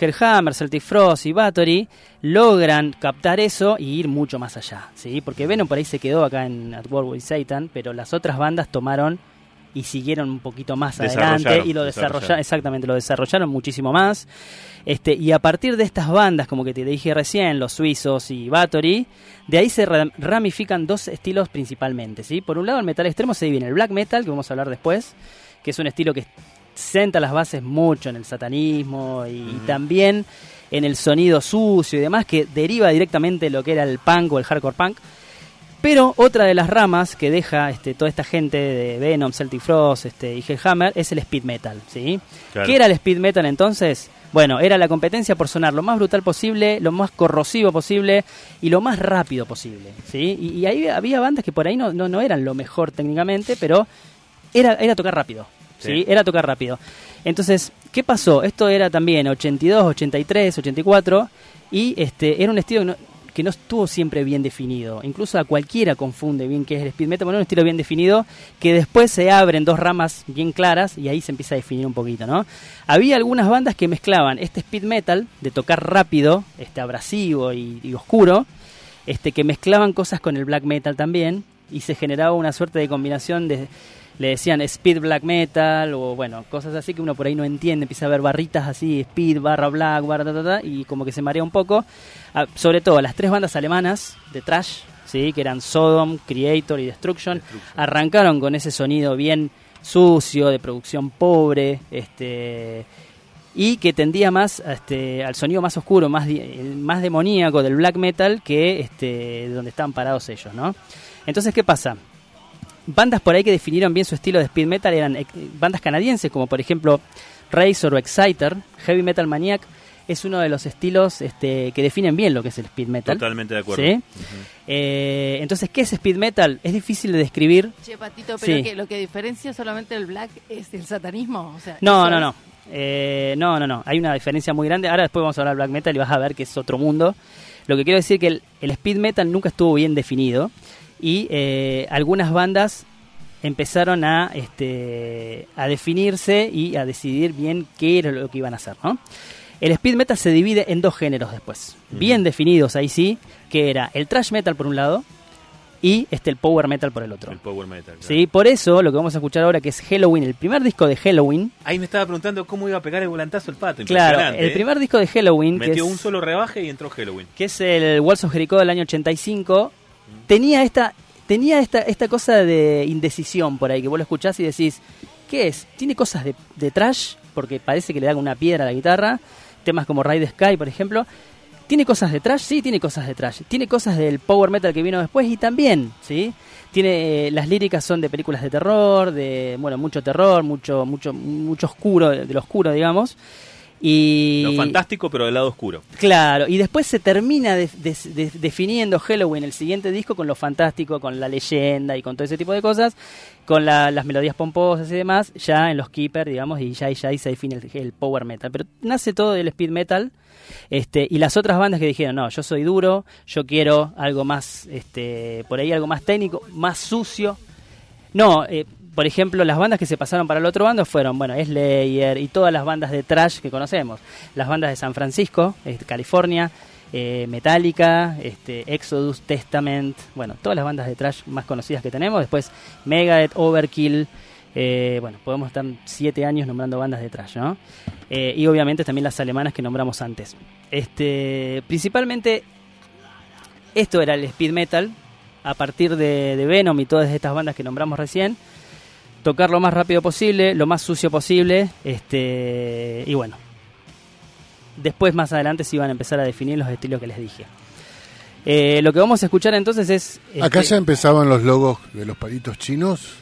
Hellhammer, Celtic Frost y Bathory logran captar eso y ir mucho más allá, ¿sí? Porque Venom por ahí se quedó acá en At War with Satan, pero las otras bandas tomaron y siguieron un poquito más adelante y lo
desarrollaron.
exactamente, lo desarrollaron muchísimo más. Este, y a partir de estas bandas, como que te dije recién, los suizos y Bathory, de ahí se ra- ramifican dos estilos principalmente, ¿sí? Por un lado, el metal extremo se divide en el black metal, que vamos a hablar después, que es un estilo que senta las bases mucho en el satanismo y, y también en el sonido sucio y demás, que deriva directamente de lo que era el punk o el hardcore punk. Pero otra de las ramas que deja este, toda esta gente de Venom, Celtic Frost este, y Hellhammer es el speed metal. ¿sí?
Claro.
¿Qué era el speed metal entonces? Bueno, era la competencia por sonar lo más brutal posible, lo más corrosivo posible y lo más rápido posible. ¿sí? Y, y ahí había bandas que por ahí no, no, no eran lo mejor técnicamente, pero era, era tocar rápido. ¿sí?
Sí.
Era tocar rápido. Entonces, ¿qué pasó? Esto era también 82, 83, 84 y este era un estilo que no, que no estuvo siempre bien definido. Incluso a cualquiera confunde bien qué es el speed metal, bueno, un estilo bien definido que después se abren dos ramas bien claras y ahí se empieza a definir un poquito, ¿no? Había algunas bandas que mezclaban este speed metal de tocar rápido, este abrasivo y, y oscuro, este que mezclaban cosas con el black metal también y se generaba una suerte de combinación de le decían speed black metal o bueno, cosas así que uno por ahí no entiende, empieza a ver barritas así, speed barra black, barra ta, ta, ta, y como que se marea un poco. Ah, sobre todo las tres bandas alemanas de trash, sí, que eran Sodom, Creator y Destruction, arrancaron con ese sonido bien sucio, de producción pobre, este y que tendía más este, al sonido más oscuro, más, el más demoníaco del black metal que este, donde estaban parados ellos, ¿no? Entonces, ¿qué pasa? Bandas por ahí que definieron bien su estilo de speed metal eran eh, bandas canadienses, como por ejemplo Razor o Exciter, Heavy Metal Maniac, es uno de los estilos este, que definen bien lo que es el speed metal.
Totalmente de acuerdo.
¿sí? Eh, entonces, ¿qué es speed metal? Es difícil de describir.
Che, Patito, pero
Sí.
que lo que diferencia solamente el black es el satanismo. O sea,
No, no,
es-
no. Eh, no, no, no. Hay una diferencia muy grande. Ahora después vamos a hablar de black metal y vas a ver que es otro mundo. Lo que quiero decir es que el, el speed metal nunca estuvo bien definido y eh, algunas bandas empezaron a, este, a definirse y a decidir bien qué era lo que iban a hacer, ¿no? El speed metal se divide en dos géneros después, bien definidos ahí sí, que era el thrash metal por un lado y este el power metal por el otro.
El power metal. claro.
Sí, por eso lo que vamos a escuchar ahora que es Halloween, el primer disco de Halloween,
Ahí me estaba preguntando cómo iba a pegar el volantazo el pato.
Claro, el
¿eh?
primer disco de Halloween, que
Metió
es,
un solo rebaje y entró Halloween.
que es el Walls of Jericho del año 85, tenía esta tenía esta esta cosa de indecisión por ahí, que vos lo escuchás y decís, ¿qué es? Tiene cosas de, de trash, porque parece que le da una piedra a la guitarra, temas como Ride Sky, por ejemplo. ¿Tiene cosas de trash? Sí, tiene cosas de trash. Tiene cosas del power metal que vino después y también, ¿sí? Tiene, eh, las líricas son de películas de terror, de, bueno, mucho terror, mucho, mucho, mucho oscuro, de lo oscuro, digamos. Y...
Lo fantástico, pero del lado oscuro.
Claro, y después se termina de- de- de- definiendo Halloween, el siguiente disco, con lo fantástico, con la leyenda y con todo ese tipo de cosas, con la- las melodías pomposas y demás, ya en los Keeper, digamos, y ya, ya ahí se define el, el power metal. Pero nace todo del speed metal, este, y las otras bandas que dijeron, no, yo soy duro, yo quiero algo más, este, por ahí algo más técnico, más sucio. No, eh, por ejemplo, las bandas que se pasaron para el otro bando fueron, bueno, Slayer y todas las bandas de trash que conocemos. Las bandas de San Francisco, eh, California, eh, Metallica, este, Exodus, Testament, bueno, todas las bandas de trash más conocidas que tenemos. Después Megadeth, Overkill, eh, bueno, podemos estar siete años nombrando bandas de trash, ¿no? Y obviamente también las alemanas que nombramos antes. Este, principalmente esto era el speed metal, a partir de, de Venom y todas estas bandas que nombramos recién, tocar lo más rápido posible, lo más sucio posible, este y bueno. Después más adelante se iban a empezar a definir los estilos que les dije. Eh, lo que vamos a escuchar entonces es
Acá
este,
ya empezaban los logos de los palitos chinos.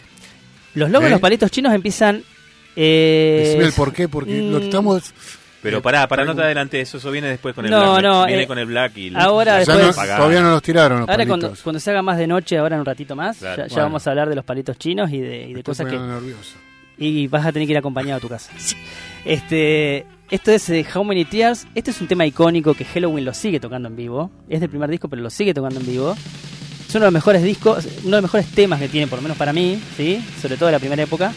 los logos de
¿Eh?
los palitos chinos empiezan eh,
Decime el por qué, porque lo que
mm,
estamos...
Pero
Eh,
pará, para no te adelante eso, eso viene después con el
No,
black.
no,
viene
eh,
con el black y
ahora después-
no- todavía no los tiraron los
Ahora cuando, cuando se haga más de noche, ahora en un ratito más,
Claro.
ya, ya
Bueno.
vamos a hablar de los palitos chinos y de, y de cosas
estoy
que...
nervioso.
Y vas a tener que ir acompañado a tu casa. Este, esto es eh, How Many Tears. Este es un tema icónico que Halloween lo sigue tocando en vivo. Es del primer disco, pero lo sigue tocando en vivo. Es uno de los mejores discos, uno de los mejores temas que tiene, por lo menos para mí, ¿sí? Sobre todo de la primera época.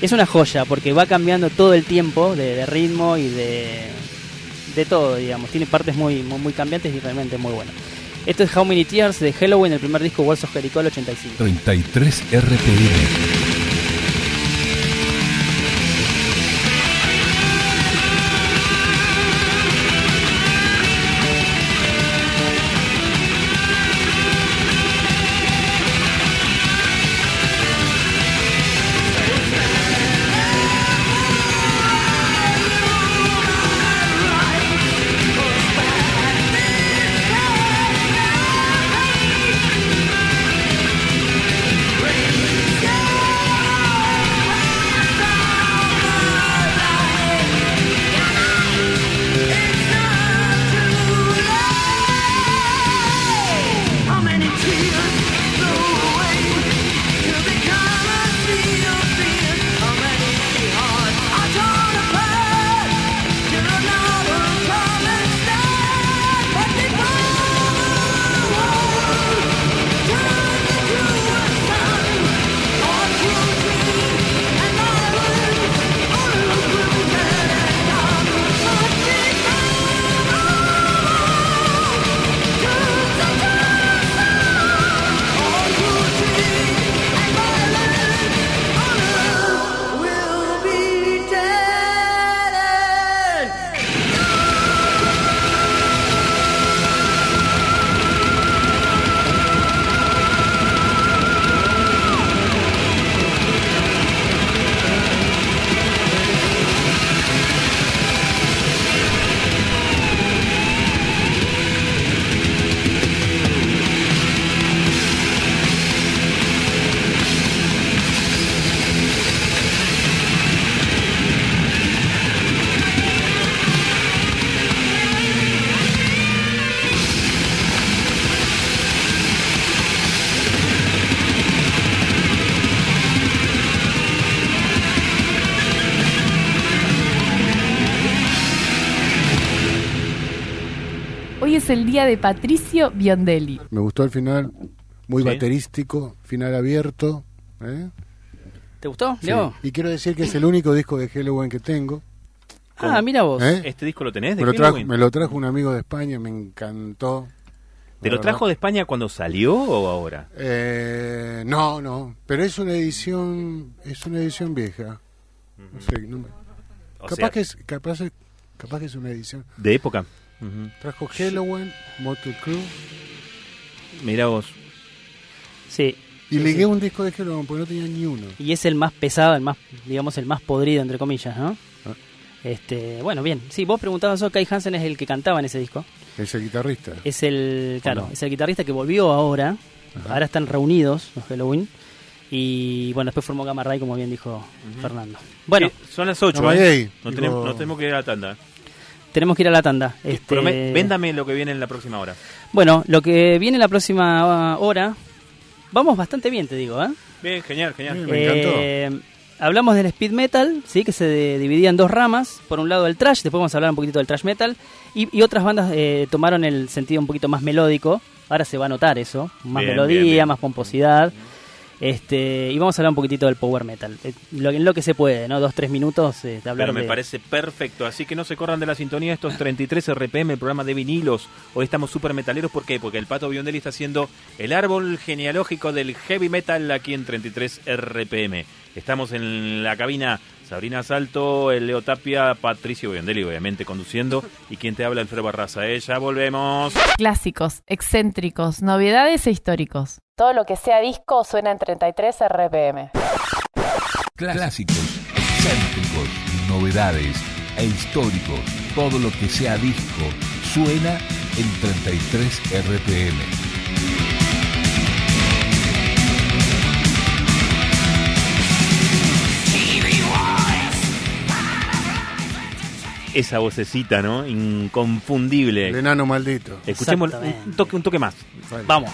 Es una joya porque va cambiando todo el tiempo de, ritmo y de, de todo, digamos. Tiene partes muy, muy, cambiantes y realmente muy bueno. Esto es How Many Tears de Halloween, el primer disco Walls of Jericho del 85.
33 RPM.
De Patricio Biondelli.
Me gustó el final, muy
Sí.
baterístico, final abierto. ¿eh?
¿Te gustó,
Sí.
Leo?
Y quiero decir que es el único disco de Halloween que tengo.
Ah, mira vos.
¿Eh?
¿Este disco lo tenés de
Me lo, trajo, me lo trajo un amigo de España, me encantó.
¿Te lo trajo de. España cuando salió o ahora?
Eh, no, no, pero es una edición, es una edición vieja. No sé, no me-
O
capaz
sea,
que es, capaz, es- capaz que es una edición.
de época.
Trajo Halloween, Motor Crew
Mirá vos.
Sí.
y ligué un disco de Halloween porque no tenía ni uno.
Y es el más pesado, el más, digamos, el más podrido, entre comillas, ¿no?
Ah.
Este, bueno, bien. Sí, vos preguntabas Kai Hansen es el que cantaba en ese disco.
Es el guitarrista.
Es el, claro,
no?
es el guitarrista que volvió ahora. Ahora están reunidos los Halloween. Y bueno, después formó Gamma Ray, como bien dijo Fernando. Bueno,
Eh, son las 8.
No,
¿eh? No, tenemos, no tenemos que ir a la tanda.
Tenemos que ir a la tanda. Este,
véndame lo que viene en la próxima hora.
Bueno, lo que viene la próxima uh, hora, vamos bastante bien, te digo, ¿eh?
Bien, genial, genial.
Me encantó.
Eh, hablamos del speed metal, sí, que se de- dividía en dos ramas. Por un lado el trash, después vamos a hablar un poquitito del trash metal. Y, y otras bandas eh, tomaron el sentido un poquito más melódico. Ahora se va a notar eso, más
Bien,
melodía,
bien, bien.
más pomposidad. Este, y vamos a hablar un poquitito del power metal. Eh, Lo, en lo que se puede, ¿no? Dos, tres minutos eh, de hablar
Pero me
de-
parece perfecto, así que no se corran de la sintonía estos 33 RPM, el programa de vinilos. Hoy estamos súper metaleros, ¿por qué? Porque el Pato Biondelli está haciendo el árbol genealógico del heavy metal aquí en 33 RPM. Estamos en la cabina Sabrina Salto, el Leo Tapia, Patricio Biondelli obviamente conduciendo y quien te habla Alfredo Barraza. ¿eh? Ya volvemos.
Clásicos, excéntricos, novedades e históricos. Todo lo que sea disco suena en 33 RPM.
Clásicos, excéntricos, novedades e históricos. Todo lo que sea disco suena en 33 RPM.
Esa vocecita, ¿no? Inconfundible.
El enano maldito.
Escuchemos un toque, un toque más.
Vale.
Vamos.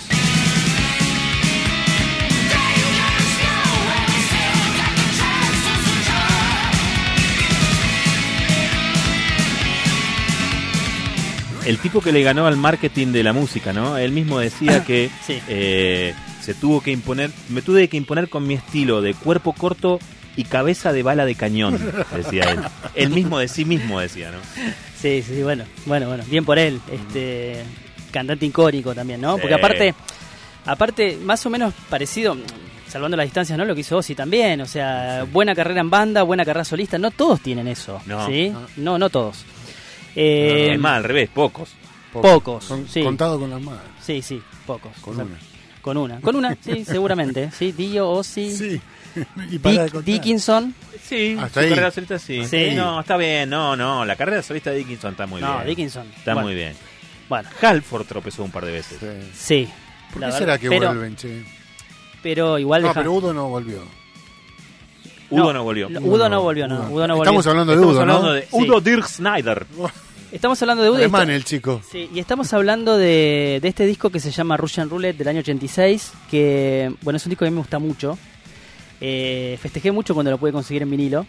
El tipo que le ganó al marketing de la música, ¿no? Él mismo decía que
Sí.
eh, se tuvo que imponer, me tuve que imponer con mi estilo de cuerpo corto y cabeza de bala de cañón, decía él. Él mismo de sí mismo decía, ¿no?
Sí, sí, bueno, bueno, bueno, bien por él, este cantante icónico también, ¿no?
Sí.
Porque aparte, aparte, más o menos parecido, salvando las distancias, ¿no? Lo que hizo Ozzy también, o sea, buena carrera en banda, buena carrera solista, no todos tienen eso,
No.
¿sí?
No.
No, no todos. Eh,
es más, al revés, pocos.
Pocos,
Son
sí.
Contado con las manos.
Sí, sí, pocos.
Con
O sea,
una.
Con una, con una, sí, seguramente, sí, Dio, Ozzy,
Sí. y para de
Dick-
contar.
Dickinson,
Sí,
Hasta
su
ahí.
carrera solista sí.
Hasta ahí.
No, está bien, no, no. La carrera solista de Dickinson está muy
no,
bien.
Dickinson.
Está
Bueno,
muy bien.
Bueno,
Halford tropezó un par de veces.
Sí.
sí.
¿Por
la
qué
verdad,
será que
pero,
vuelven, che?
Pero igual
No,
deja-
pero Udo no volvió.
Udo no, volvió.
Udo no volvió, no.
Udo.
Udo no volvió.
Estamos hablando de
Estamos
Udo,
hablando
¿no?
de
Sí.
Udo Dirk Snyder.
Estamos hablando de Udo. y
Alemán
está-
el chico.
Sí, y estamos hablando de, de este disco que se llama Russian Roulette del año 86, que, bueno, es un disco que a mí me gusta mucho. Eh, festejé mucho cuando lo pude conseguir en vinilo.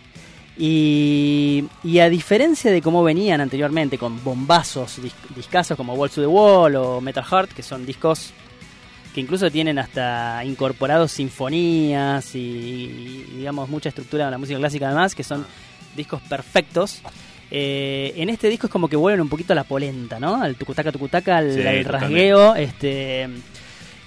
Y, y a diferencia de cómo venían anteriormente, con bombazos, dis- discazos como Walls to the Wall o Metal Heart, que son discos que incluso tienen hasta incorporados sinfonías y, y, digamos mucha estructura de la música clásica además, que son discos perfectos. Eh, en este disco es como que vuelven un poquito a la polenta, ¿no? Al tucutaca tucutaca, al,
Sí,
al rasgueo, este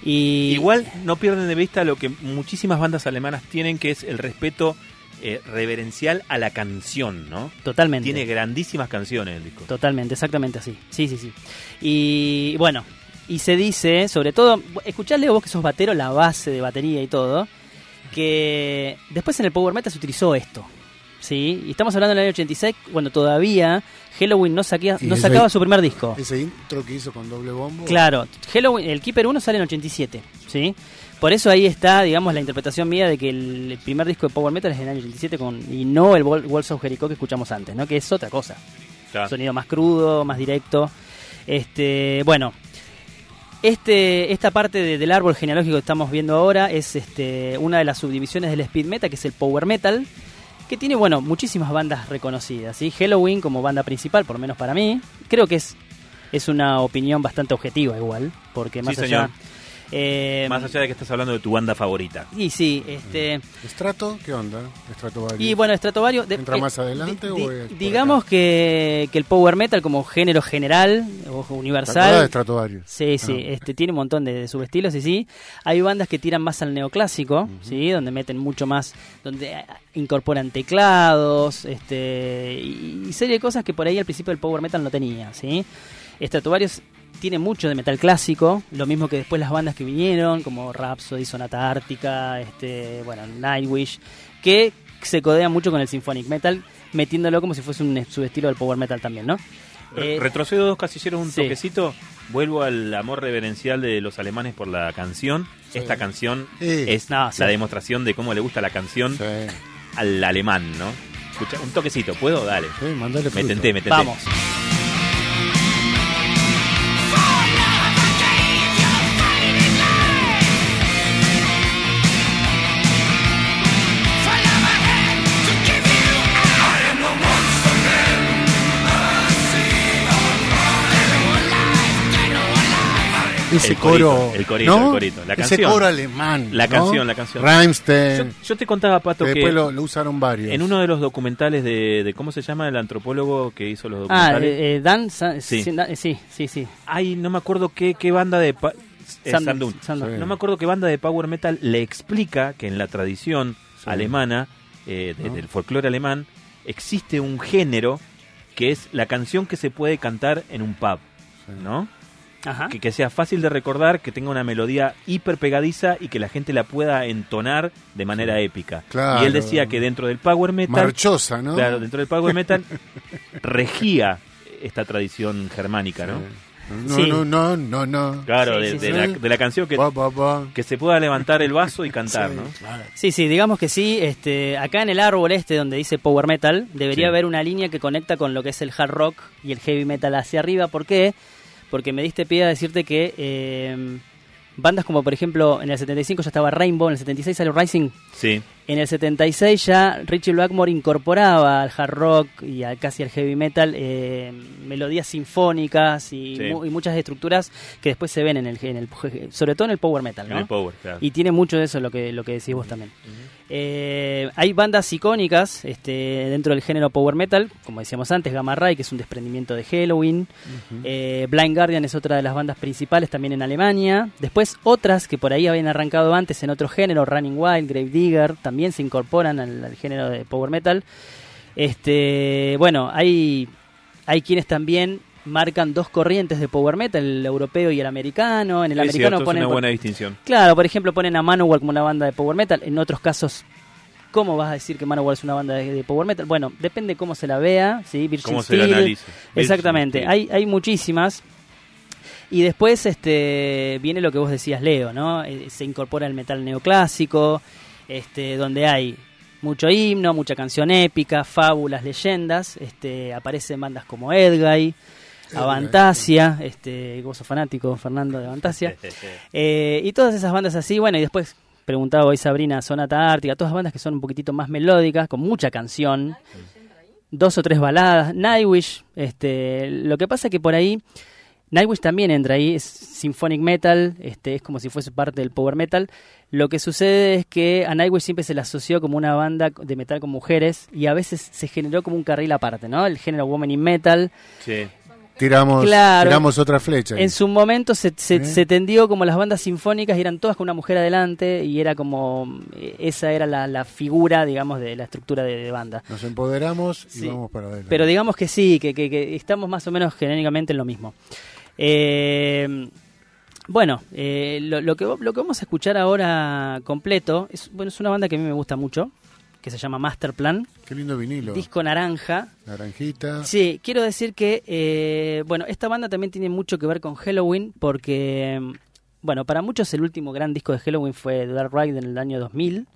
y
Igual no pierden de vista lo que muchísimas bandas alemanas tienen, que es el respeto eh, reverencial a la canción, ¿no?
totalmente.
Tiene grandísimas canciones el disco.
Totalmente, exactamente así. Sí, sí, sí. Y bueno, y se dice, sobre todo, escuchadle vos que sos batero, la base de batería y todo, que después en el Power Metal se utilizó esto. ¿Sí? Y estamos hablando del año 86, cuando todavía Halloween no,
Y
no
ese-
sacaba su primer disco.
Ese intro que hizo con doble bombo.
Claro, Halloween, el Keeper 1 sale en 87, ¿sí? Por eso ahí está, digamos, la interpretación mía de que el primer disco de Power Metal es en el año 87 con, y no el Wall- Walls of Jericho que escuchamos antes, ¿no? Que es otra cosa.
Claro.
Sonido más crudo, más directo. Este, bueno, este, esta parte de- del árbol genealógico que estamos viendo ahora es este, una de las subdivisiones del speed metal, que es el power metal, que tiene, bueno, muchísimas bandas reconocidas. ¿sí? Halloween como banda principal, por lo menos para mí, creo que es es una opinión bastante objetiva igual, porque más
Sí,
allá...
señor.
Eh,
Más allá de que estás hablando de tu banda favorita.
Y sí, este...
¿Estrato? ¿Qué onda? ¿Estrato
Y bueno, Stratovarius... de-
¿Entra
eh,
más adelante
di-
o
di- digamos que, que el power metal como género general o
¿Te acordás de
universal...
Stratovarius?
Sí, sí,
Ah.
este, tiene un montón de, de subestilos y sí. Hay bandas que tiran más al neoclásico, ¿sí? Donde meten mucho más, donde incorporan teclados, este, y, y serie de cosas que por ahí al principio el power metal no tenía, ¿sí? Stratovarius tiene mucho de metal clásico, lo mismo que después las bandas que vinieron, como Rhapsody, Sonata Ártica, este, bueno, Nightwish, que se codean mucho con el symphonic metal, metiéndolo como si fuese un subestilo del power metal también, ¿no?
Re-
Eh,
Retrocedo dos casilleros, un
sí.
toquecito. Vuelvo al amor reverencial de los alemanes por la canción. Esta canción
Sí.
es
No, sí.
la demostración de cómo le gusta la canción
Sí,
al alemán, ¿no? Escucha, un toquecito, ¿puedo? Dale.
sí, mandale
Me tenté, me tenté.
Vamos.
Ese
El corito,
coro.
el corito,
¿no?
el corito. La
Ese
canción.
coro alemán.
La
¿no?
canción, la canción.
Rammstein.
Yo, yo te contaba, Pato,
que
que
después lo, lo usaron varios.
en uno de los documentales de, de- ¿Cómo se llama el antropólogo que hizo los
Ah,
documentales?
eh, eh, Dan, Sa-
Sí.
sí, sí, sí, sí.
Ay, no me acuerdo qué, qué banda de... pa- eh,
Sandun,
Sandun.
Sandun.
Sí.
No me acuerdo qué banda de power metal le explica que en la tradición
Sí.
alemana, eh, de-
¿No?
del folclore alemán, existe un género que es la canción que se puede cantar en un pub, ¿no?
Ajá.
Que, que sea fácil de recordar, que tenga una melodía hiper pegadiza y que la gente la pueda entonar de manera épica.
Claro.
Y él decía que dentro del power metal,
Marchosa, ¿no?
claro, dentro del power metal regía esta tradición germánica, ¿no?
No,
Sí.
no, no, no, no.
Claro,
Sí,
de,
sí,
de
sí.
La, de la canción que,
Ba, ba, ba.
que se pueda levantar el vaso y cantar,
Sí,
¿no?
claro.
Sí, sí, digamos que sí. Este, acá en el árbol este donde dice power metal, debería
Sí.
haber una línea que conecta con lo que es el hard rock y el heavy metal hacia arriba. ¿Por qué? Porque me diste pie a decirte que eh, bandas como por ejemplo en el 75 ya estaba Rainbow, en el 76 salió Rising.
Sí.
En el 76 ya Richie Blackmore incorporaba al hard rock y a, casi al heavy metal eh, melodías sinfónicas y,
Sí.
mu- y muchas estructuras que después se ven en el, en el sobre todo en el power metal,
En
¿no?
el power, claro.
Y tiene mucho de eso lo que, lo que decís vos también. Eh, hay bandas icónicas este, dentro del género power metal, como decíamos antes, Gamma Ray, que es un desprendimiento de Halloween. Eh, Blind Guardian es otra de las bandas principales también en Alemania. Después otras que por ahí habían arrancado antes en otro género, Running Wild, Grave Digger, también se incorporan al, al género de power metal. Este, bueno, hay, hay quienes también marcan dos corrientes de power metal, el europeo y el americano. En el
es
americano
cierto, es
ponen
una buena distinción.
Claro, por ejemplo, ponen a Manowar como una banda de power metal. En otros casos, ¿cómo vas a decir que Manowar es una banda de, de power metal? Bueno, depende cómo se la vea, ¿sí? Virgin
¿Cómo se la analice?
Exactamente,
Virgin
hay, hay muchísimas. Y después este viene lo que vos decías, Leo, ¿no? Eh, se incorpora el metal neoclásico, este, donde hay mucho himno, mucha canción épica, fábulas, leyendas. Este, aparecen bandas como Edguy, Avantasia, este, vos sos fanático, Fernando, de Avantasia. Eh, y todas esas bandas así, bueno, y después preguntaba hoy Sabrina, Sonata Ártica, todas bandas que son un poquitito más melódicas, con mucha canción, dos o tres baladas, Nightwish, este, lo que pasa que por ahí, Nightwish también entra ahí, es symphonic metal, este, es como si fuese parte del power metal. Lo que sucede es que a Nightwish siempre se le asoció como una banda de metal con mujeres y a veces se generó como un carril aparte, ¿no? El género woman in metal.
Sí.
Tiramos,
Claro.
tiramos otra flecha. ahí.
En su momento se, se,
¿Eh?
se tendió como las bandas sinfónicas y eran todas con una mujer adelante y era como eh, esa era la, la figura, digamos, de la estructura de, de banda.
Nos empoderamos y
Sí.
vamos para adelante.
Pero digamos que sí, que, que- que estamos más o menos genéricamente en lo mismo. Eh, bueno, eh, lo, lo que, lo que vamos a escuchar ahora completo es, bueno, es una banda que a mí me gusta mucho, que se llama Masterplan,
Qué lindo vinilo.
disco naranja.
Naranjita.
Sí, quiero decir que, eh, bueno, esta banda también tiene mucho que ver con Halloween porque, mm, bueno, para muchos el último gran disco de Halloween fue Dark Ride en el año 2000.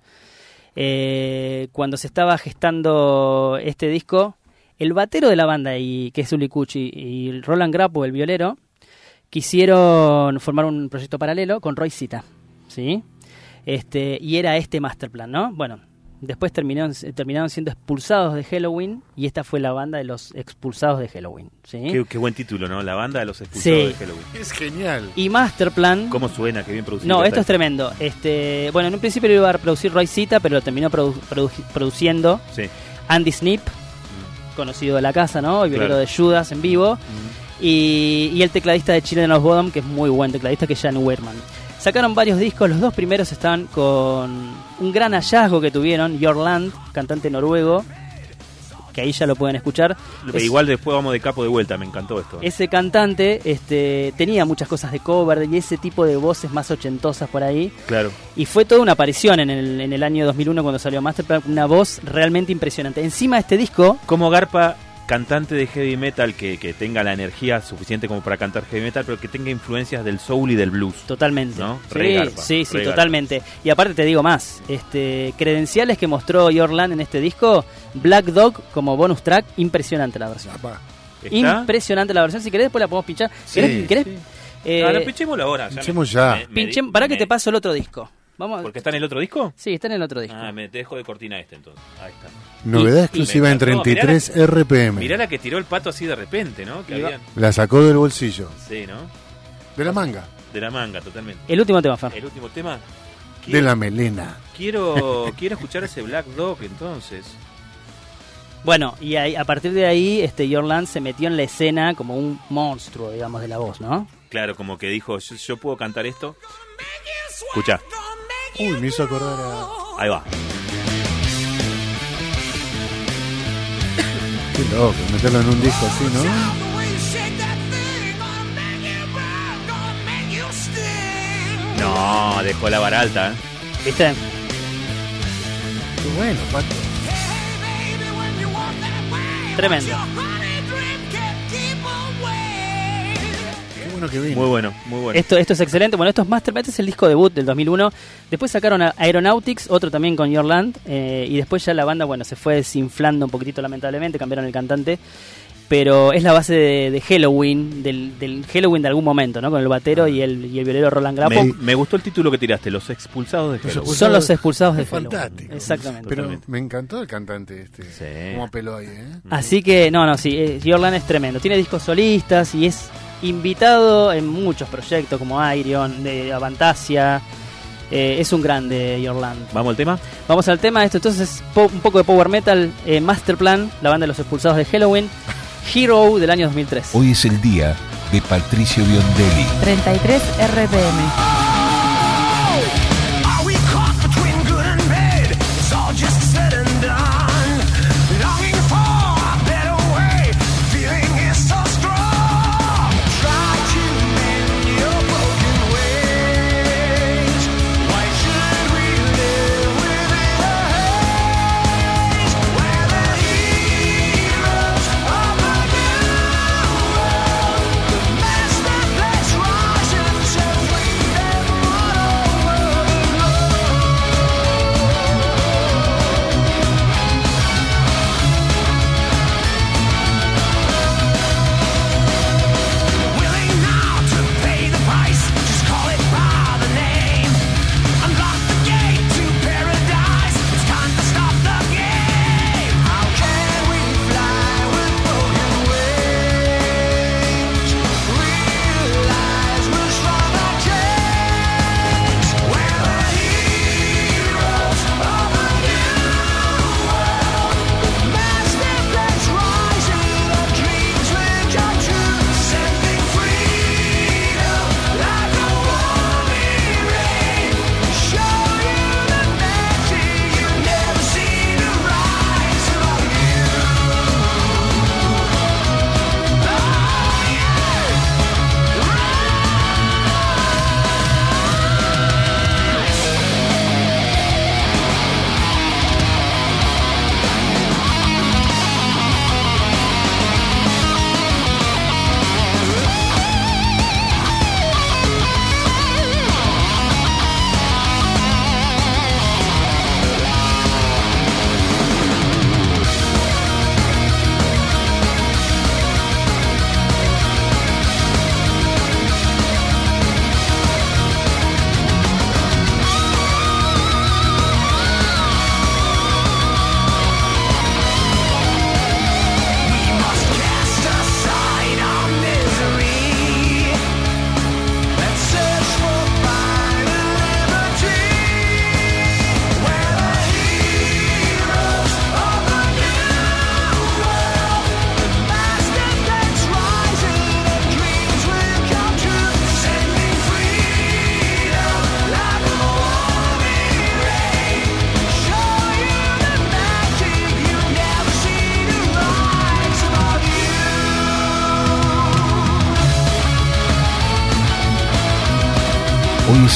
Eh, cuando se estaba gestando este disco, el batero de la banda, y, que es Uli Cucci, y Roland Grappo, el violero, quisieron formar un proyecto paralelo con Roy Cita, ¿sí? Este, y era este Masterplan, ¿no? Bueno, Después terminaron, terminaron siendo expulsados de Halloween y esta fue la banda de los expulsados de Halloween. ¿sí?
Qué, qué buen título, ¿no? La banda de los expulsados
Sí.
de Halloween.
Es genial.
Y Masterplan.
¿Cómo suena? Qué bien producido.
No, esto es tremendo. Este, bueno, en un principio lo iba a producir Roy Cita, pero lo terminó produ- produ- produciendo
Sí.
Andy Snip, conocido de la casa, ¿no? El violero
Claro.
de Judas en vivo. Y, y el tecladista de Children of Bodom, que es muy buen tecladista, que es Jan Weirman. Sacaron varios discos, los dos primeros estaban con un gran hallazgo que tuvieron, Jorland, cantante noruego, que ahí ya lo pueden escuchar.
Pero
Es-
Igual después vamos de capo de vuelta, me encantó esto.
ese cantante este, tenía muchas cosas de cover y ese tipo de voces más ochentosas por ahí.
Claro.
Y fue toda una aparición en el, en el año 2001 cuando salió Masterplan, una voz realmente impresionante. Encima de este disco,
Como Garpa, cantante de heavy metal que, que tenga la energía suficiente como para cantar heavy metal, pero que tenga influencias del soul y del blues.
totalmente.
¿No?
Sí, sí, totalmente. Y aparte te digo más, este credenciales que mostró Yorland en este disco, Black Dog como bonus track, impresionante la versión. Impresionante la versión, si querés después la podemos pinchar.
Sí,
¿Querés? querés?
sí.
Eh,
no, pinchémoslo ahora. ya
Pinchemos
me-
ya.
me- me
pará que te paso el otro disco. Vamos.
¿Porque está en el otro disco?
Sí, está en el otro disco.
Ah, me te dejo de cortina este entonces. Ahí está.
Novedad
y-
exclusiva en
encantó.
33 RPM.
Mirá la que tiró el pato así de repente, ¿no? Que
Iba-
habían-
La sacó del bolsillo.
Sí, ¿no?
De la manga.
De la manga, totalmente.
El último tema, Fer.
El último tema.
De la melena.
Quiero, quiero escuchar ese Black Dog entonces.
Bueno, y ahí- a partir de ahí, este Yorland se metió en la escena como un monstruo, digamos, de la voz, ¿no?
Claro, como que dijo, yo, yo puedo cantar esto. Escucha,
Uy, me hizo acordar a.
ahí va.
Qué loco, meterlo en un disco así, ¿no?
No, dejó la vara alta. ¿eh?
¿Viste?
Qué bueno, Pato.
Tremendo.
Qué bueno que vino.
Muy bueno, muy bueno.
Esto, esto es excelente. Bueno, esto es Masterplan, este es el disco debut del 2001. Después sacaron a Aeronautics, otro también con Yorland. eh, y después ya la banda, bueno, se fue desinflando un poquitito lamentablemente, cambiaron el cantante. Pero es la base de, de Halloween, del, del Halloween de algún momento, ¿no? Con el batero y el, y el violero Roland Grapo.
Me, me gustó el título que tiraste, Los expulsados de
Los
Halloween.
expulsados.
Son los expulsados de
Es
Halloween.
fantástico.
Exactamente.
Pero
Totalmente.
me encantó el cantante este.
Sí.
Cómo apeló ahí, ¿eh?
Así que, no, no, sí, eh, Jordan es tremendo. Tiene discos solistas y es invitado en muchos proyectos como Iron, de Avantasia. Eh, es un grande Jorland.
¿Vamos al tema?
Vamos al tema, esto entonces po- un poco de power metal, eh, Masterplan, la banda de los expulsados de Halloween, Hero del año 2003.
Hoy es el día de Patricio Biondelli.
33 RPM.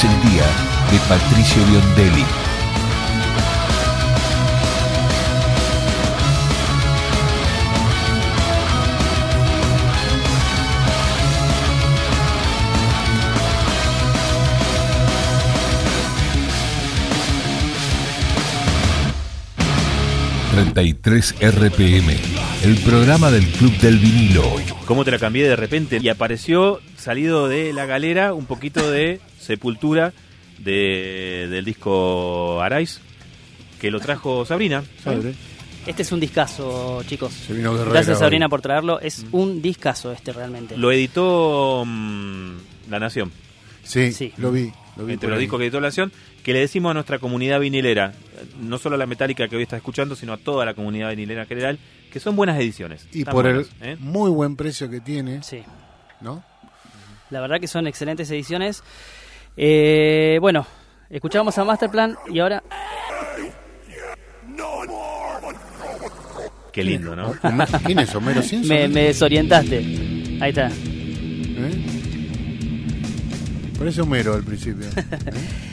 El día de Patricio Biondelli. ...33 RPM... ...el programa del Club del Vinilo...
¿Cómo te la cambié de repente? Y apareció, salido de la galera, un poquito de Sepultura de, del disco Arais, que lo trajo Sabrina.
Este es un discazo, chicos.
Se vino guerrera
Gracias
hoy.
Sabrina por traerlo. Es un discazo este realmente.
Lo editó mm, La Nación.
Sí,
Sí.
lo vi. Lo vi
entre los
ahí.
discos que editó La Nación, que le decimos a nuestra comunidad vinilera, no solo a la metálica que hoy está escuchando, sino a toda la comunidad vinilera en general, que son buenas ediciones.
Y por el
¿eh?
muy buen precio que tiene,
Sí.
¿no?
La verdad que son excelentes ediciones. Eh, bueno, escuchamos a Masterplan y ahora
Qué lindo, ¿no?
¿Quién es Homero Simpson?
me, me desorientaste. Ahí está.
¿Eh? Parece Homero al principio.
Eh,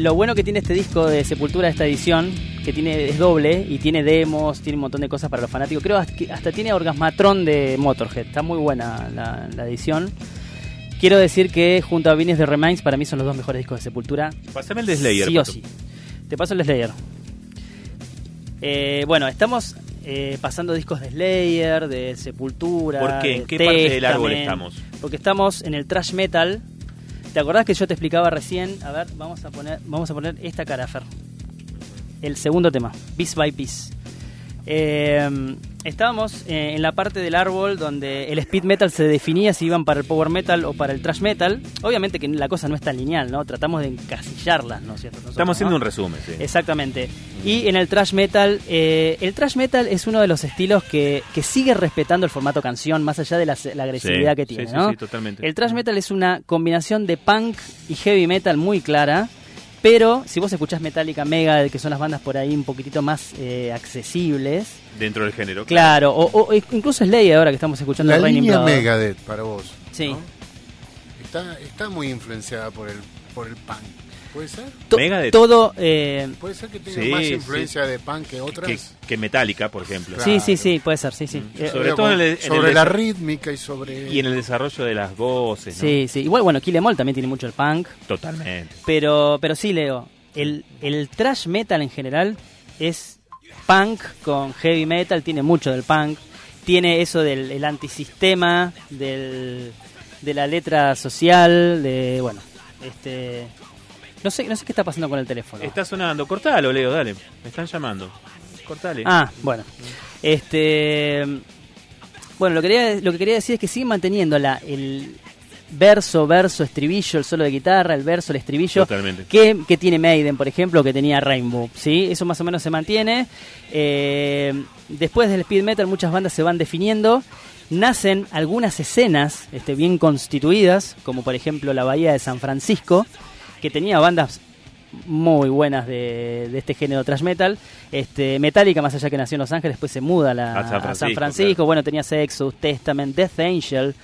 lo bueno que tiene este disco de Sepultura, esta edición, que tiene es doble y tiene demos, tiene un montón de cosas para los fanáticos. Creo hasta, que hasta tiene Orgasmatron de Motorhead. Está muy buena la, la edición. Quiero decir que junto a Vines de Remains para mí son los dos mejores discos de Sepultura.
Pásame el de Slayer.
sí o sí. Te paso el Slayer. Eh, bueno, estamos eh, pasando discos de Slayer, de Sepultura.
¿Por qué? ¿En
de
qué parte del árbol estamos?
Porque estamos en el thrash metal. ¿Te acordás que yo te explicaba recién? A ver, vamos a poner, vamos a poner esta cara, Fer. El segundo tema, Piece by Piece. Eh, estábamos eh, en la parte del árbol donde el speed metal se definía si iban para el power metal o para el thrash metal. Obviamente que la cosa no es tan lineal, ¿no? Tratamos de encasillarlas, ¿no es cierto? Nosotros,
Estamos haciendo
¿no?
un resumen, sí.
Exactamente. Y en el thrash metal, eh, el thrash metal es uno de los estilos que, que sigue respetando el formato canción, más allá de la, la agresividad
Sí,
que tiene,
sí,
¿no?
sí, totalmente.
El thrash metal es una combinación de punk y heavy metal muy clara, pero si vos escuchás Metallica Mega, que son las bandas por ahí un poquitito más eh, accesibles,
Dentro del género.
claro, o, o incluso Slayer ahora que estamos escuchando
La
Raining
línea
Blood.
Megadeth para vos.
Sí.
¿no? Está, está muy influenciada por el, por el punk. ¿Puede ser?
To-
Megadeth.
Todo, eh,
¿Puede ser que tenga
Sí,
más
sí.
influencia de punk que otras?
Que, que Metallica, por ejemplo.
Claro.
sí, sí, sí, puede ser, sí, sí. Eh,
Sobre
Pero
todo en
con-
el- en
sobre
el
la rítmica y sobre...
Y en el desarrollo de las voces, ¿no?
sí, sí. Igual, bueno, Kill Em All también tiene mucho el punk.
Totalmente.
Pero, pero sí, Leo, el, el thrash metal en general es punk con heavy metal, tiene mucho del punk, tiene eso del el antisistema, del, de la letra social, de, bueno, este... No sé, no sé qué está pasando con el teléfono.
Está sonando. Cortalo, Leo, dale. Me están llamando. Cortale.
Ah, bueno. Este. Bueno, lo que, quería, lo que quería decir es que siguen manteniendo la, el verso, verso, estribillo, el solo de guitarra, el verso, el estribillo.
Totalmente.
Que, que tiene Maiden, por ejemplo, que tenía Rainbow. ¿sí? Eso más o menos se mantiene. Eh, después del speed metal, muchas bandas se van definiendo. Nacen algunas escenas este, bien constituidas, como por ejemplo la Bahía de San Francisco, que tenía bandas muy buenas de, de este género thrash metal. Este, Metallica, más allá que nació en Los Ángeles, después se muda a, la-
A San
a
Francisco,
Francisco.
claro.
Bueno, tenía Sexus, Testament, Death Angel.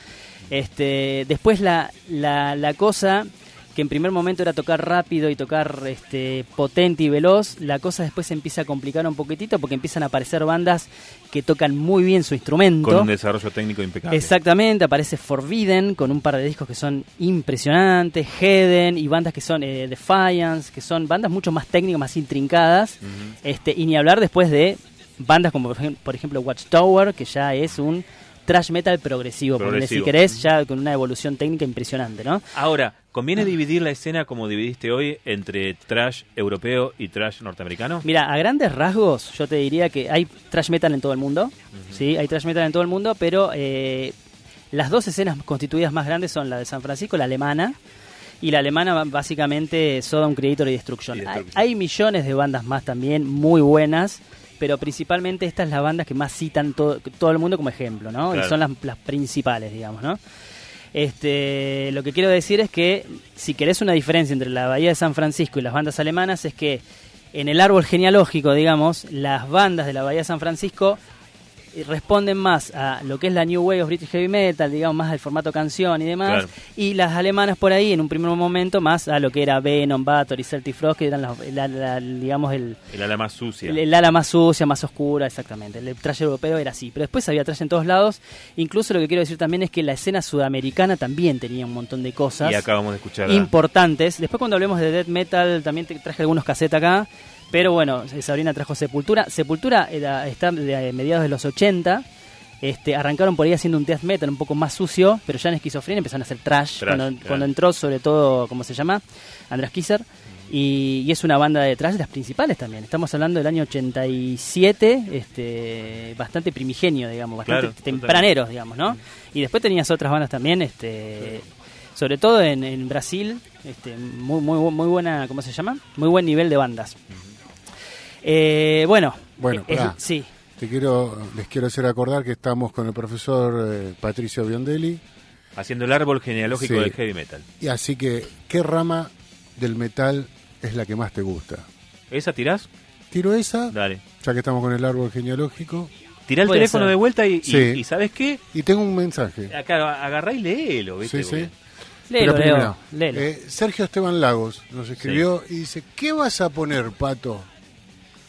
Este, después la, la, la cosa que en primer momento era tocar rápido y tocar este, potente y veloz, la cosa después se empieza a complicar un poquitito porque empiezan a aparecer bandas que tocan muy bien su instrumento.
Con un desarrollo técnico impecable.
Exactamente, aparece Forbidden con un par de discos que son impresionantes, Heden y bandas que son eh, Defiance, que son bandas mucho más técnicas, más intrincadas. este Y ni hablar después de bandas como por ejem- por ejemplo Watchtower, que ya es un thrash metal progresivo, ponele, si
Progresivo.
querés, ya con una evolución técnica impresionante, ¿no?
Ahora, ¿conviene dividir la escena como dividiste hoy entre trash europeo y trash norteamericano?
Mira, a grandes rasgos, yo te diría que hay thrash metal en todo el mundo. Sí, hay thrash metal en todo el mundo, pero eh, las dos escenas constituidas más grandes son la de San Francisco, la alemana. Y la alemana básicamente Sodom Creator y Destruction.
Y
Hay,
Destruction.
hay millones de bandas más también muy buenas, pero principalmente esta es la banda que más citan todo, todo el mundo como ejemplo, ¿no?
Claro.
Y son las, las principales, digamos, ¿no? Este, lo que quiero decir es que si querés una diferencia entre la Bahía de San Francisco y las bandas alemanas es que en el árbol genealógico, digamos, las bandas de la Bahía de San Francisco responden más a lo que es la New Wave of British Heavy Metal, digamos, más al formato canción y demás.
Claro.
Y las alemanas por ahí, en un primer momento, más a lo que era Venom, Bathory, Celtic Frost, que eran, la- la- digamos, el,
El ala más sucia.
el, el ala más sucia, más oscura, exactamente. El trash europeo era así. Pero después había trash en todos lados. Incluso lo que quiero decir también es que la escena sudamericana también tenía un montón de cosas
y acabamos de escuchar.
importantes. Después cuando hablemos de death metal también te traje algunos cassettes acá. Pero bueno, Sabrina trajo Sepultura. Sepultura era, está de mediados de los 80. Este, arrancaron por ahí haciendo un death metal un poco más sucio, pero ya en esquizofrenia empezaron a hacer trash,
Trash,
cuando,
claro.
cuando entró sobre todo, ¿cómo se llama? Andrés Kisser. Y, y es una banda de trash de las principales también. Estamos hablando del año 87, este, bastante primigenio, digamos, bastante
Claro,
tempraneros, digamos, ¿no? Y después tenías otras bandas también, este, sobre todo en, en Brasil, este, muy, muy, muy buena, ¿cómo se llama? Muy buen nivel de bandas. Eh, bueno,
Bueno,
eh, es- sí,
Te quiero, les quiero hacer acordar que estamos con el profesor eh, Patricio Biondelli.
Haciendo el árbol genealógico
Sí.
del heavy metal.
Y así que, ¿qué rama del metal es la que más te gusta?
¿Esa tirás?
Tiro esa,
Dale.
ya que estamos con el árbol genealógico.
Tirá el
Puede
teléfono
ser.
de vuelta y,
Sí.
y ¿sabes qué?
Y tengo un mensaje.
Acá agarrá y léelo, ¿viste?
Sí, sí.
Léelo,
Pero
Leo,
primero,
léelo.
eh, Sergio Esteban Lagos nos escribió y dice, ¿qué vas a poner, Pato,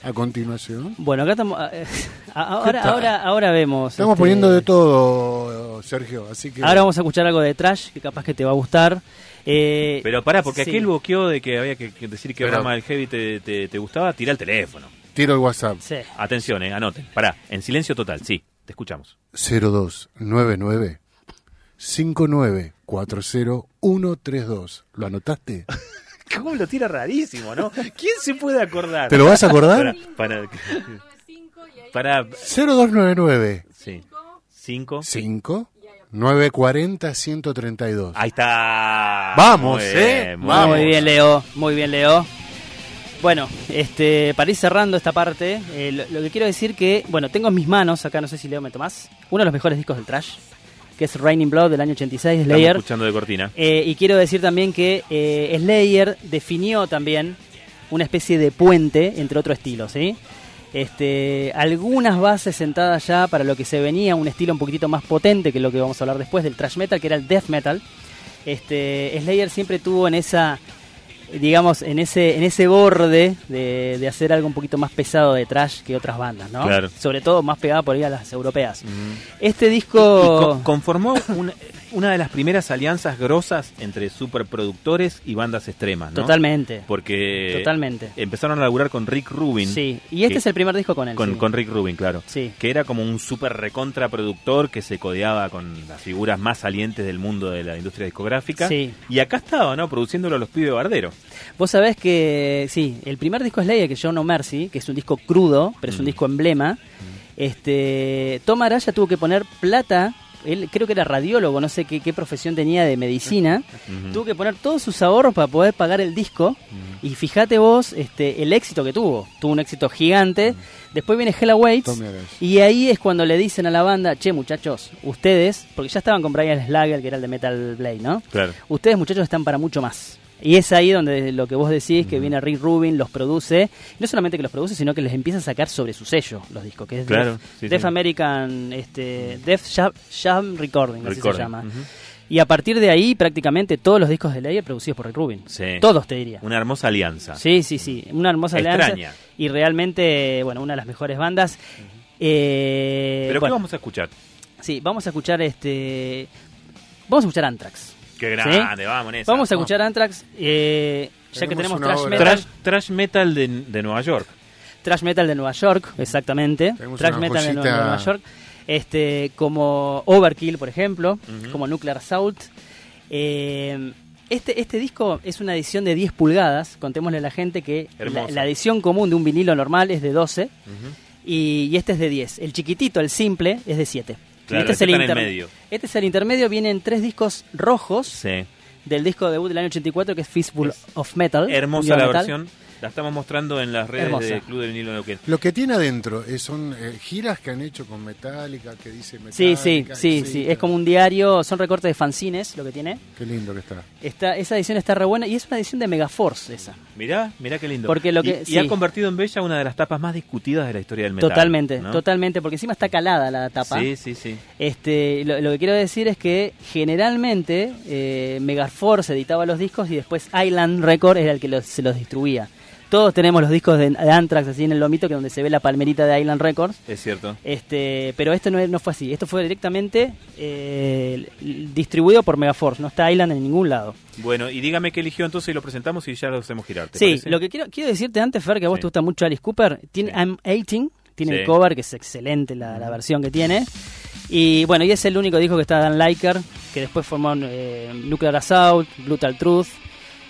a continuación?
Bueno, acá estamos. eh, ahora, ahora, ahora vemos.
Estamos
este,
poniendo de todo, Sergio, así que...
Ahora vamos a escuchar algo de trash que capaz que te va a gustar. Eh,
Pero pará, porque
sí.
aquel boqueó de que había que, decir que
Pero-
rama del heavy te, te, te gustaba, tira el teléfono.
Tiro el WhatsApp.
Sí.
Atención, eh, anoten. Pará, en silencio total, sí, te escuchamos.
0299 5940132. ¿Lo anotaste?
¿Cómo lo tira rarísimo, no? ¿Quién se puede acordar?
¿Te lo vas a acordar?
Para, para, para-
0299
sí. Cinco.
5 940 132.
Ahí está.
Vamos,
Muy
eh,
bien, muy
vamos.
Muy bien, Leo. Muy bien, Leo. Bueno, este, para ir cerrando esta parte, eh, lo, lo que quiero decir que, bueno, tengo en mis manos, acá no sé si Leo me tomás, uno de los mejores discos del trash, que es Raining Blood del año 86 de
Estamos
Slayer.
escuchando de cortina.
Eh, y quiero decir también que eh, Slayer definió también una especie de puente entre otro estilo, ¿sí? Este, algunas bases sentadas ya para lo que se venía, un estilo un poquitito más potente que lo que vamos a hablar después del thrash metal, que era el death metal. Este, Slayer siempre tuvo en esa, digamos, en ese, en ese borde de, de hacer algo un poquito más pesado de trash que otras bandas, ¿no?
Claro.
Sobre todo más pegada por ahí a las europeas. Este
Y
disco...
co- conformó una, una de las primeras alianzas grosas entre superproductores y bandas extremas, ¿no?
Totalmente.
Porque
Totalmente.
empezaron a laburar con Rick Rubin.
Sí, y este
que-
es el primer disco con él.
Con,
sí.
con Rick Rubin, claro.
Sí.
Que era como un super recontra productor que se codeaba con las figuras más salientes del mundo de la industria discográfica.
Sí.
Y acá estaba, ¿no? Produciéndolo a los pibes Bardero.
Vos sabés que, sí, el primer disco es Slayer, que es Show No Mercy, que es un disco crudo, pero es un
Mm.
disco emblema. Este, Tom Araya tuvo que poner plata, él creo que era radiólogo, no sé qué, qué profesión tenía de medicina,
Ujú.
tuvo que poner todos sus ahorros para poder pagar el disco. Y fíjate vos este, el éxito que tuvo, tuvo un éxito gigante. Después viene Hell Awaits,
Tommy Araya.
y ahí es cuando le dicen a la banda, che muchachos, ustedes, porque ya estaban con Brian Slager, que era el de Metal Blade, ¿no?
Claro.
ustedes muchachos están para mucho más. Y es ahí donde lo que vos decís, que viene Rick Rubin, los produce, no solamente que los produce, sino que les empieza a sacar sobre su sello los discos, que es
Claro,
Def,
sí,
Def
sí.
American, este, Def Jam, Jam Recording, así se
Recording,
llama. Y a partir de ahí, prácticamente todos los discos de Layer producidos por Rick Rubin.
Sí.
Todos, te diría.
Una hermosa alianza.
Sí, sí, sí. Una hermosa alianza.
Extraña.
Y realmente, bueno, una de las mejores bandas. Eh,
¿Pero
bueno,
qué vamos a escuchar?
Sí, vamos a escuchar este. Vamos a escuchar Anthrax.
Qué grande, vamos en esa.
Vamos a escuchar Anthrax, eh, ya que
Tenemos hora.
metal,
Trash, trash metal de, de Nueva York.
thrash metal de Nueva York, exactamente.
Tenemos
Thrash
una
metal de, Nueva-
joyita.
de Nueva York, este, como Overkill, por ejemplo, como Nuclear Assault. Eh, este, este disco es una edición de 10 pulgadas. Contémosle a la gente que la, edición común de un vinilo normal es de 12
Ujú.
y, y este es de 10. El chiquitito, el simple, es de 7.
Claro,
este,
este
es el
en
inter-
medio.
este es el intermedio, vienen tres discos rojos
Sí.
del disco debut del año 84 que es Fistful
Es
of Metal.
Hermosa la
metal.
versión. La estamos mostrando en las redes
Hermosa.
del Club del Vinilo Neuquén.
Lo que tiene adentro eh, son eh, giras que han hecho con Metallica, que dice Metallica.
Sí, sí, sí, sí. Es como un diario, son recortes de fanzines lo que tiene.
Qué lindo que está.
Está, esa edición está re buena y es una edición de Megaforce esa.
Mirá, mirá qué lindo.
Porque lo
Y-
que-
y,
sí.
ha convertido en Bella una de las tapas más discutidas de la historia del metal.
totalmente,
¿no?
totalmente, porque encima está calada la tapa.
Sí, sí, sí.
Este, lo, lo que quiero decir es que generalmente eh, Megaforce editaba los discos y después Island Record era el que los- se los distribuía. Todos tenemos los discos de, de Anthrax así en el lomito, que donde se ve la palmerita de Island Records.
Es cierto.
Este, pero esto no, no fue así. Esto fue directamente eh, distribuido por Megaforce. No está Island en ningún lado.
Bueno, y dígame qué eligió entonces y lo presentamos y ya lo hacemos girar. ¿te
Sí,
parece?
lo que quiero, quiero decirte antes, Fer, que a vos
Sí.
te gusta mucho Alice Cooper. Tiene
Sí.
I'm 18, tiene
Sí.
el cover, que es excelente la, la versión que tiene. Y bueno, y es el único disco que está Dan Liker, que después formó eh, Nuclear Assault, Brutal Truth.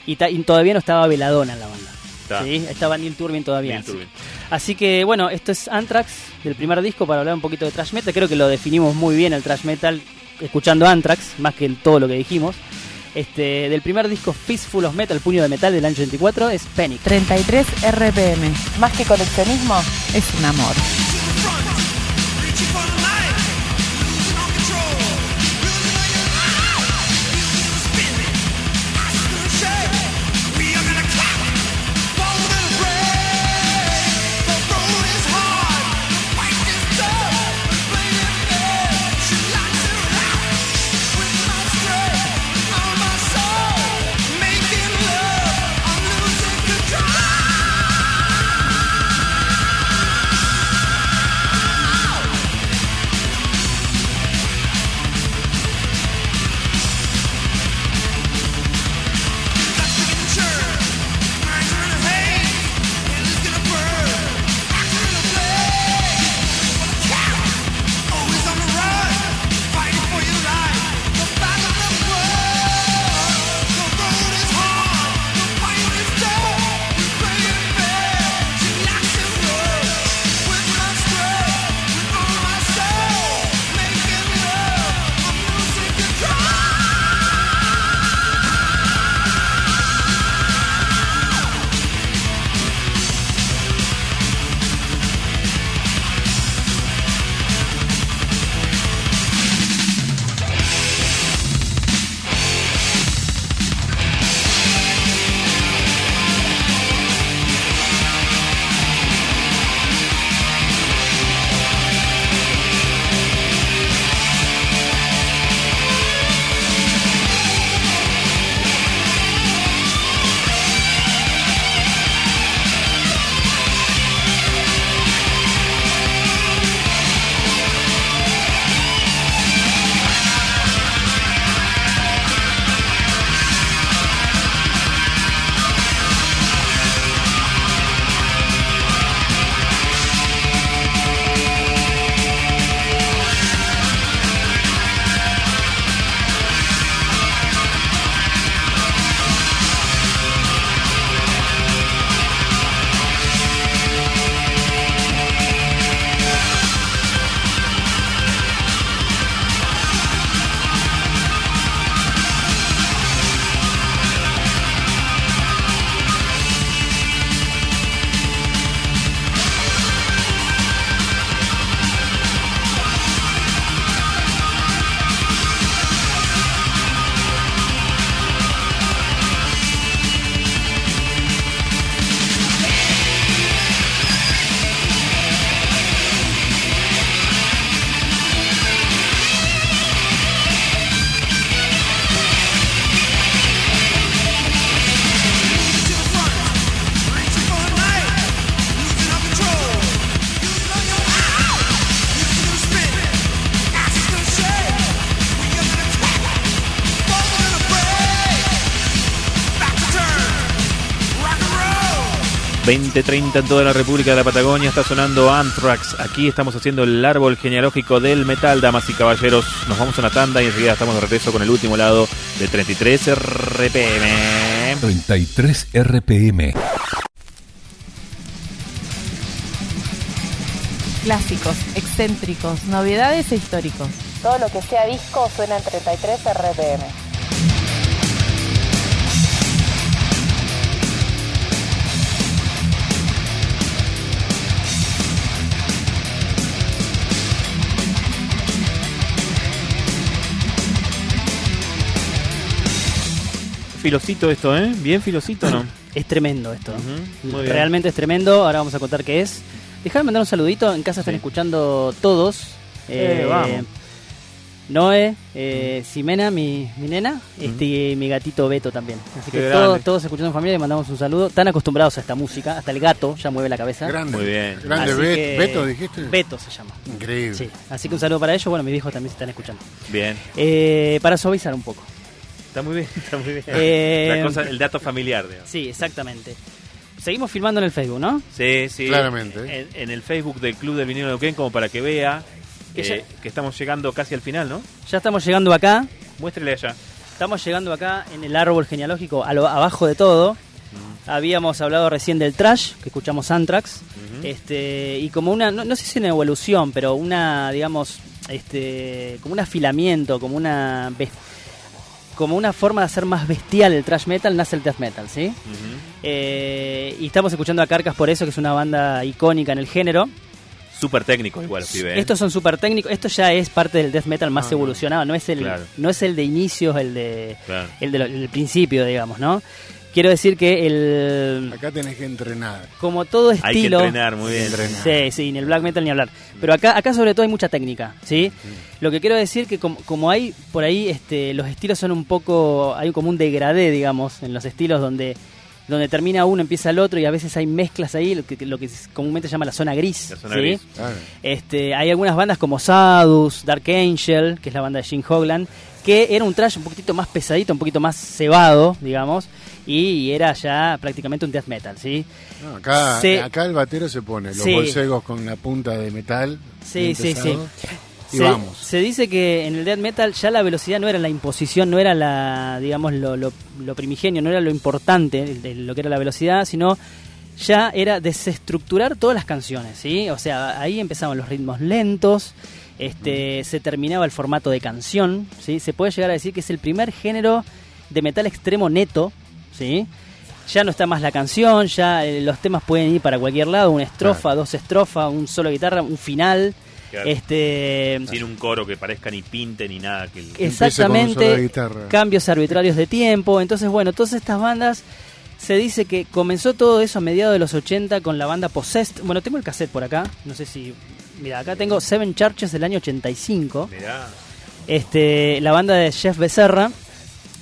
Y, ta- y todavía no estaba Veladona en la banda.
Está.
¿sí? Estaba Neil Turbin todavía.
Neil
sí.
Turbin.
Así que bueno, esto es Anthrax del primer disco para hablar un poquito de thrash metal. Creo que lo definimos muy bien el thrash metal escuchando Anthrax, más que todo lo que dijimos. Este, del primer disco Fistful of Metal, Puño de Metal del año 84, es Panic.
33 RPM. Más que coleccionismo, es un amor.
2030 en toda la República de la Patagonia está sonando Anthrax. Aquí estamos haciendo el árbol genealógico del metal, damas y caballeros. Nos vamos a una tanda y enseguida estamos de regreso con el último lado de 33 RPM.
33 RPM.
Clásicos, excéntricos, novedades e históricos. Todo lo que sea disco suena en 33 RPM.
Filosito esto, ¿eh? Bien filosito, ¿no?
Es tremendo esto.
Ujú, muy bien.
Realmente es tremendo. Ahora vamos a contar qué es. Déjame mandar un saludito. En casa están
Sí.
escuchando todos.
Eh, vamos.
Noé, eh, Ximena, mi, mi nena, este, y mi gatito Beto también. Así
Qué
que
grande.
todos, todos escuchando en familia, le mandamos un saludo. Están acostumbrados a esta música. Hasta el gato ya mueve la cabeza.
Grande.
Muy bien.
Grande
Así
Bet-
que-
Beto, dijiste.
Beto se llama.
Increíble.
Sí. Así que un saludo para ellos. Bueno, mis hijos también se están escuchando.
Bien.
Eh, para suavizar un poco.
Está muy bien, está muy bien.
Eh,
La cosa, el dato familiar, digamos.
Sí, exactamente. Seguimos filmando en el Facebook, ¿no?
Sí, sí.
Claramente.
En, en el Facebook del Club del Vinilo de Neuquén, como para que vea
Que
eh,
ya-
que estamos llegando casi al final, ¿no?
Ya estamos llegando acá.
Muéstrele allá.
Estamos llegando acá en el árbol genealógico, a lo- abajo de todo. Habíamos hablado recién del trash, que escuchamos Anthrax. este, y como una, no, no sé si una evolución, pero una, digamos, este, como un afilamiento, como una como una forma de hacer más bestial el trash metal, nace el death metal, ¿sí? Eh, y estamos escuchando a Carcas por eso, que es una banda icónica en el género.
Súper técnico igual, pibe. ¿eh?
Estos son súper técnicos. Esto ya es parte del death metal más
Ah,
evolucionado. No es el,
Claro.
no es el de inicios, el de,
Claro.
el de lo- el principio, digamos, ¿no? Quiero decir que el,
Acá tenés que entrenar.
como todo
Hay que
estilo,
entrenar muy bien.
Entrenar.
sí, sí, en el black metal ni hablar. Pero acá, acá sobre todo hay mucha técnica, ¿sí? Lo que quiero decir que como, como hay por ahí, este, los estilos son un poco, hay como un degradé, digamos, en los estilos donde donde termina uno empieza el otro y a veces hay mezclas ahí, lo que, lo que comúnmente se llama la zona gris.
La zona
¿sí?
gris.
Claro.
Este, hay algunas bandas como Sadus, Dark Angel, que es la banda de Jim Hogland, que era un trash un poquitito más pesadito, un poquito más cebado, digamos, y era ya prácticamente un death metal, ¿sí?
No, acá, el batero se pone los
Sí.
bolsegos con la punta de metal.
Sí, sí, sí.
Y
se,
vamos.
se dice que en el death metal ya la velocidad no era la imposición, no era la, digamos, lo, lo, lo primigenio, no era lo importante, lo que era la velocidad, sino ya era desestructurar todas las canciones, ¿sí? O sea, ahí empezaban los ritmos lentos, este, se terminaba el formato de canción, ¿sí? Se puede llegar a decir que es el primer género de metal extremo neto, ¿sí? Ya no está más la canción, ya eh, los temas pueden ir para cualquier lado, una estrofa, dos estrofas, un solo guitarra, un final.
Claro.
Este,
Sin un coro que parezca ni pinte ni nada. Que el-
exactamente cambios arbitrarios de tiempo. Entonces, bueno, todas estas bandas se dice que comenzó todo eso a mediados de los 80 con la banda Possessed. Bueno, tengo el cassette por acá, no sé si mira, acá tengo Seven Churches del año 85.
Mirá.
Este, la banda de Jeff Becerra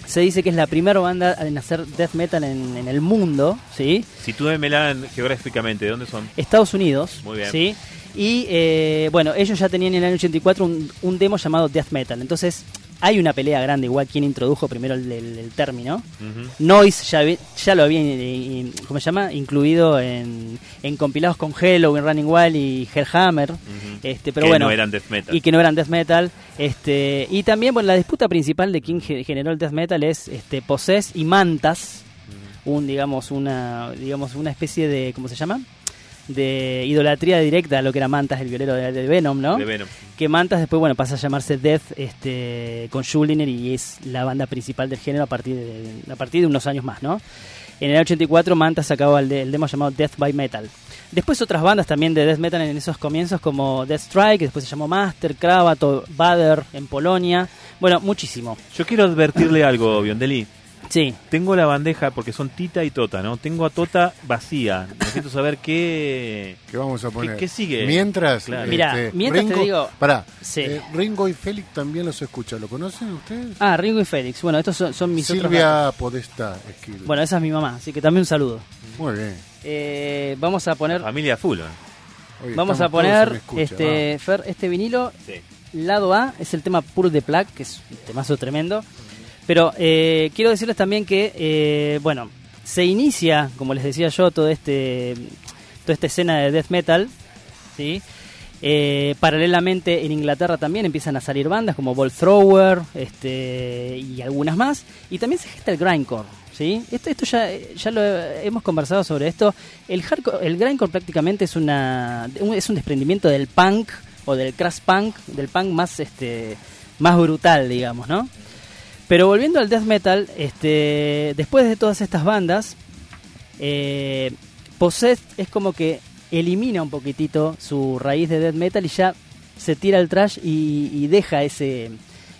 se dice que es la primera banda en hacer death metal en, en el mundo, ¿sí?
Sitúemela en- geográficamente, ¿de dónde son?
Estados Unidos.
Muy bien.
¿sí? Y eh, bueno, ellos ya tenían en el año 84 un, un demo llamado Death Metal. Entonces hay una pelea grande, igual quien introdujo primero el, el- el término.
Ujú.
Noise ya, lo había, eh, eh, ¿cómo se llama? Incluido en, en compilados con Hello, en Running Wild y Hellhammer.
Ujú.
Este, pero
que
bueno,
no eran death metal.
y que no eran death metal. Este, y también, bueno, la disputa principal de quién ge- generó el death metal es este, Possess y Mantas, un digamos una digamos una especie de ¿cómo se llama? De idolatría directa a lo que era Mantas, el violero de, de Venom, ¿no?
De Venom.
Que Mantas después, bueno, pasa a llamarse Death este, con Schuldiner y es la banda principal del género a partir de, a partir de unos años más, ¿no? En el 84 Mantas sacaba el, de- el demo llamado Death by Metal. Después otras bandas también de Death Metal en esos comienzos como Death Strike, que después se llamó Master, Kravato, Bader en Polonia. Bueno, muchísimo.
Yo quiero advertirle algo, Biondelli.
Sí,
Tengo la bandeja, porque son Tita y Tota, ¿no? Tengo a Tota vacía. Necesito saber qué...
¿Qué vamos a poner?
qué sigue?
Mientras.
Claro.
Mirá, mientras te digo-
Pará.
Sí.
eh, Ringo y Félix también los escucha. ¿Lo conocen ustedes?
Ah, Ringo y Félix. Bueno, estos son, son mis otros.
Silvia Podestá escribe.
Bueno, esa es mi mamá, así que también un saludo.
Muy bien.
Eh, vamos a poner,
Familia full,
vamos a poner
escucha,
este Fer, este vinilo.
Sí.
Lado A es el tema Pur de Plague, que es un temazo tremendo. Pero eh, quiero decirles también que, eh, bueno, se inicia, como les decía yo, todo este, toda esta escena de death metal, ¿sí? Eh, paralelamente en Inglaterra también empiezan a salir bandas como Ball Thrower este, y algunas más. Y también se gesta el grindcore. ¿sí? Esto, esto ya, ya lo hemos conversado sobre esto. El, hardcore, el grindcore prácticamente es, una, un- es un desprendimiento del punk o del crash punk, del punk más, este, más brutal, digamos, ¿no? Pero volviendo al death metal, este, después de todas estas bandas, eh, Possessed es como que elimina un poquitito su raíz de death metal y ya se tira al trash y, y deja ese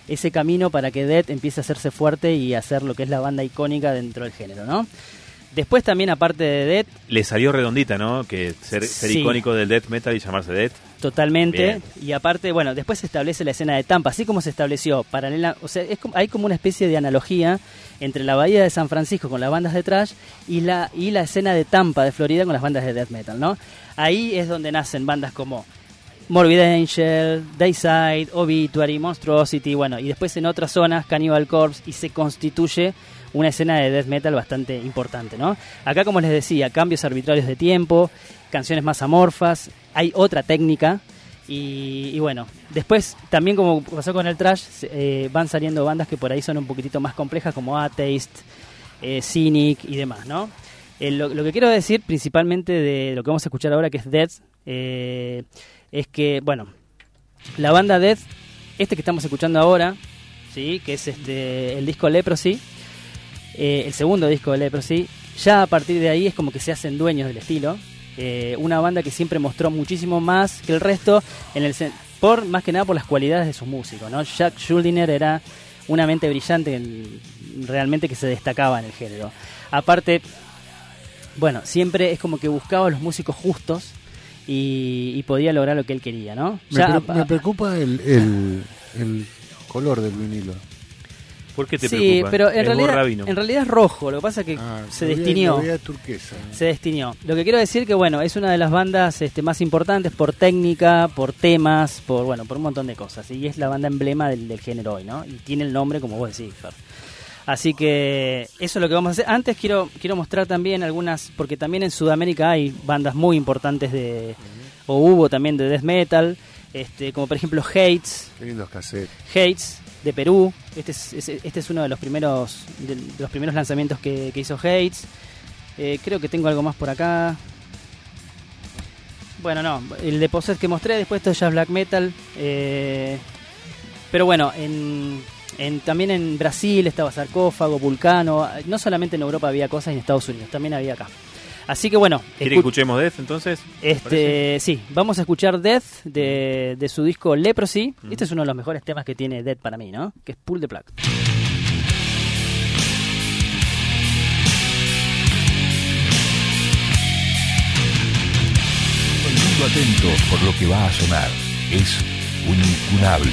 ese camino para que Death empiece a hacerse fuerte y a ser lo que es la banda icónica dentro del género, ¿no? Después también, aparte de Death,
Le salió redondita, ¿no? Que ser, ser
Sí.
icónico del death metal y llamarse death.
Totalmente.
Bien.
Y aparte, bueno, después se establece la escena de Tampa, así como se estableció paralela, o sea, es como- hay como una especie de analogía entre la bahía de San Francisco con las bandas de trash y la y la escena de Tampa de Florida con las bandas de death metal, ¿no? Ahí es donde nacen bandas como Morbid Angel, Dayside, Obituary, Monstrosity, bueno, y después en otras zonas Cannibal Corpse y se constituye una escena de death metal bastante importante, ¿no? Acá, como les decía, cambios arbitrarios de tiempo, canciones más amorfas, hay otra técnica y, y bueno, después también como pasó con el trash, eh, van saliendo bandas que por ahí son un poquitito más complejas como Atheist, eh, Cynic y demás, ¿no? Eh, lo, que quiero decir principalmente de lo que vamos a escuchar ahora, que es Death, eh, es que, bueno, la banda Death, este que estamos escuchando ahora, ¿sí? que es este el disco Leprosy, el segundo disco de Leprosy, ya a partir de ahí es como que se hacen dueños del estilo. Eh, una banda que siempre mostró muchísimo más que el resto, en el por más que nada por las cualidades de sus músicos. ¿no? Jack Schuldiner era una mente brillante en- realmente que se destacaba en el género. Aparte, bueno, siempre es como que buscaba los músicos justos y, y podía lograr lo que él quería, ¿no?
Me,
Ya
pre-
a-
me preocupa el, el, el color del vinilo.
¿Por qué te
sí,
preocupa?
pero en
Es
realidad, en realidad es rojo, lo que pasa es que
Ah,
se destinió.
turquesa.
Se destinió. Lo que quiero decir que bueno, es una de las bandas este, más importantes por técnica, por temas, por bueno, por un montón de cosas. Y es la banda emblema del, del género hoy, ¿no? Y tiene el nombre como vos decís, Fer. Así que eso es lo que vamos a hacer. Antes quiero quiero mostrar también algunas, porque también en Sudamérica hay bandas muy importantes de, o hubo también de death metal, este, como por ejemplo Hates,
Qué lindos cassettes.
Hates de Perú. Este es, es- este es uno de los primeros de, los primeros lanzamientos que, que hizo Hates. Eh, creo que tengo algo más por acá. Bueno, no, el de que mostré, después esto ya es black metal. eh, pero bueno, en, en- también en Brasil estaba Sarcófago, Vulcano. No solamente en Europa había cosas, y en Estados Unidos también había acá. Así que bueno,
¿Quiere que
escu-
escuchemos death entonces?
Este, sí, vamos a escuchar Death de, de su disco Leprosy. Este es uno de los mejores temas que tiene Death para mí, ¿no? Que es Pull the Plug.
Atento por lo que va a sonar. Es un incunable.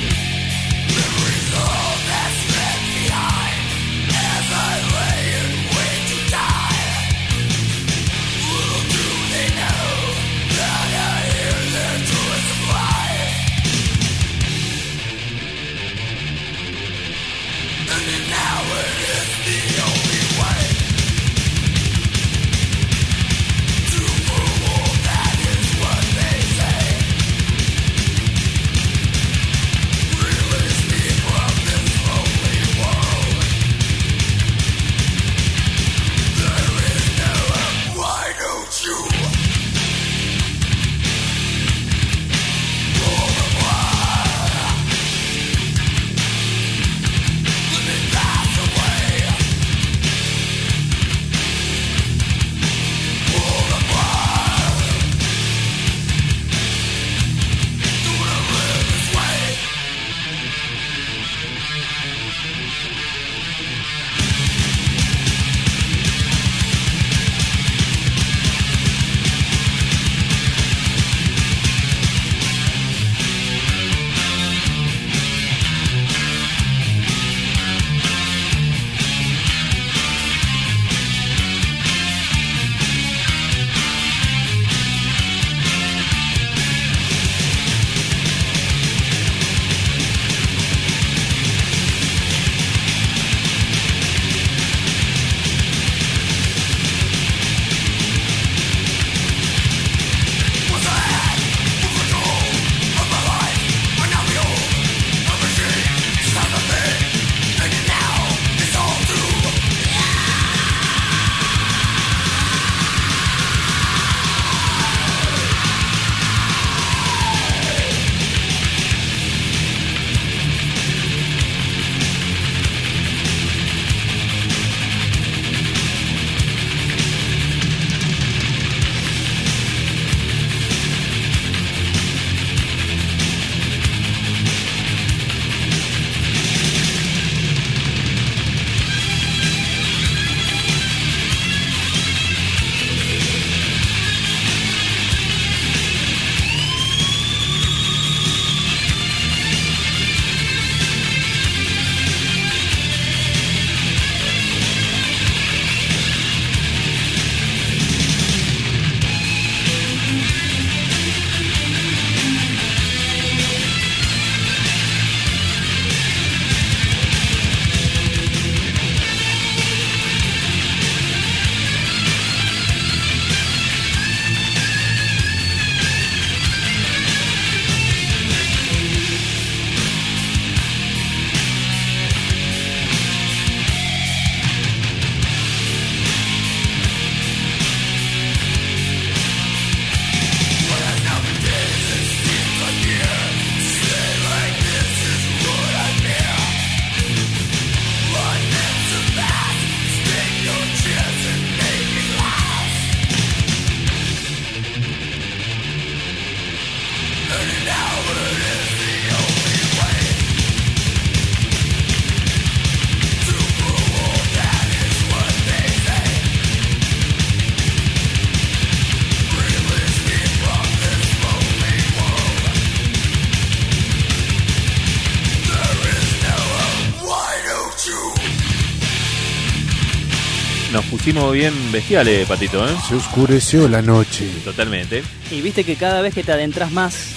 Bien bestiales, Patito, ¿eh?
Se oscureció la noche.
Totalmente.
Y viste que cada vez que te adentras más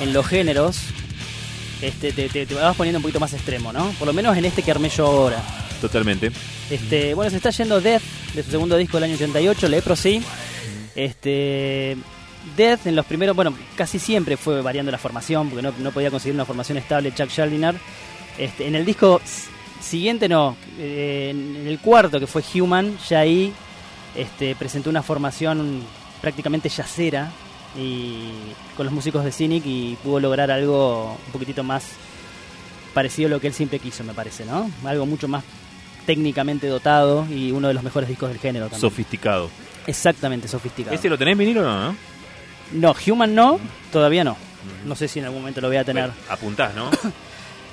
en los géneros, este, te, te- te vas poniendo un poquito más extremo, ¿no? Por lo menos en este que armé yo ahora.
Totalmente.
Este, bueno, se está yendo Death de su segundo disco del año 88, Leprosy. Este, Death en los primeros, bueno, casi siempre fue variando la formación, porque no, no podía conseguir una formación estable Chuck Schuldiner. Este, en el disco siguiente no, eh, en el cuarto que fue Human, ya ahí este, presentó una formación prácticamente yacera y con los músicos de Cynic y pudo lograr algo un poquitito más parecido a lo que él siempre quiso, me parece, ¿no? Algo mucho más técnicamente dotado y uno de los mejores discos del género también.
Sofisticado.
Exactamente sofisticado.
¿Este lo tenés vinilo o no? no?
Human no, todavía no. No sé si en algún momento lo voy a tener.
Bueno, apuntás, ¿no?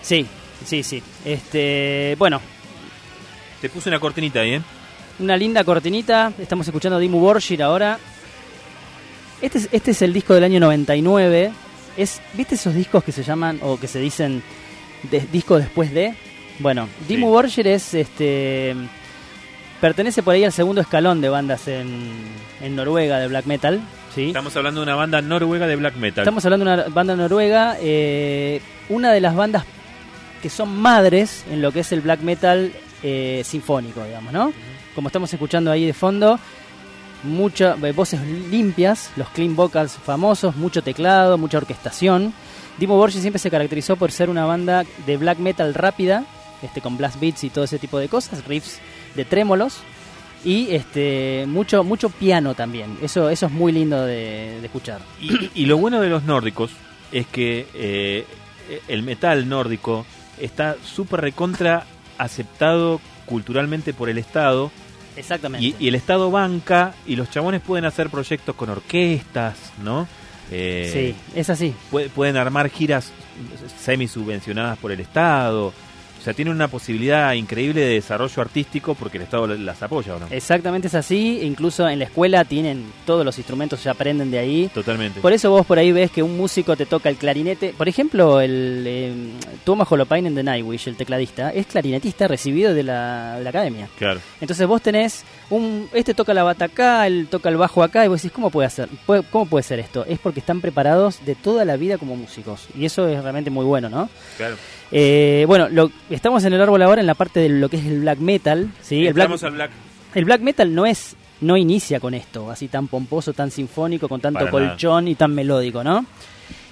Sí, sí, sí. Este, bueno,
Te puse una cortinita ahí, ¿eh?
una linda cortinita. Estamos escuchando Dimmu Borgir ahora. Este es, este es el disco del año 99. Es, ¿Viste esos discos que se llaman o que se dicen de- disco después de? Bueno, Dimmu
Sí.
Borgir es este pertenece por ahí al segundo escalón de bandas en, en Noruega de black metal, ¿sí?
Estamos hablando de una banda noruega de black metal.
Estamos hablando de una banda noruega, eh, una de las bandas que son madres en lo que es el black metal eh, sinfónico, digamos, ¿no? Como estamos escuchando ahí de fondo, muchas voces limpias, los clean vocals famosos, mucho teclado, mucha orquestación. Dimo Borgi siempre se caracterizó por ser una banda de black metal rápida, este con blast beats y todo ese tipo de cosas, riffs de trémolos y este mucho mucho piano también. Eso eso es muy lindo de- de escuchar.
Y, y lo bueno de los nórdicos es que eh, el metal nórdico está súper recontra aceptado culturalmente por el Estado
Exactamente.
y, y el Estado banca y los chabones pueden hacer proyectos con orquestas, ¿no? Eh,
sí, es así.
pue- pueden armar giras semi subvencionadas por el Estado. O sea, tienen una posibilidad increíble de desarrollo artístico porque el Estado las apoya, ¿o no?
Exactamente es así. Incluso en la escuela tienen todos los instrumentos, se aprenden de ahí.
Totalmente.
Por eso vos por ahí ves que un músico te toca el clarinete. Por ejemplo, el eh, Thomas Holopainen de Nightwish, el tecladista, es clarinetista recibido de la, de la academia.
Claro.
Entonces vos tenés un este toca la bata acá, él toca el bajo acá y vos decís, ¿cómo puede hacer? Puede- ¿Cómo puede ser esto? Es porque están preparados de toda la vida como músicos. Y eso es realmente muy bueno, ¿no?
Claro.
Eh, bueno, lo, estamos en el árbol ahora en la parte de lo que es el black metal, ¿sí? El black,
al black.
el black metal no es no inicia con esto, así tan pomposo, tan sinfónico, con tanto
Para
colchón y tan melódico, ¿no?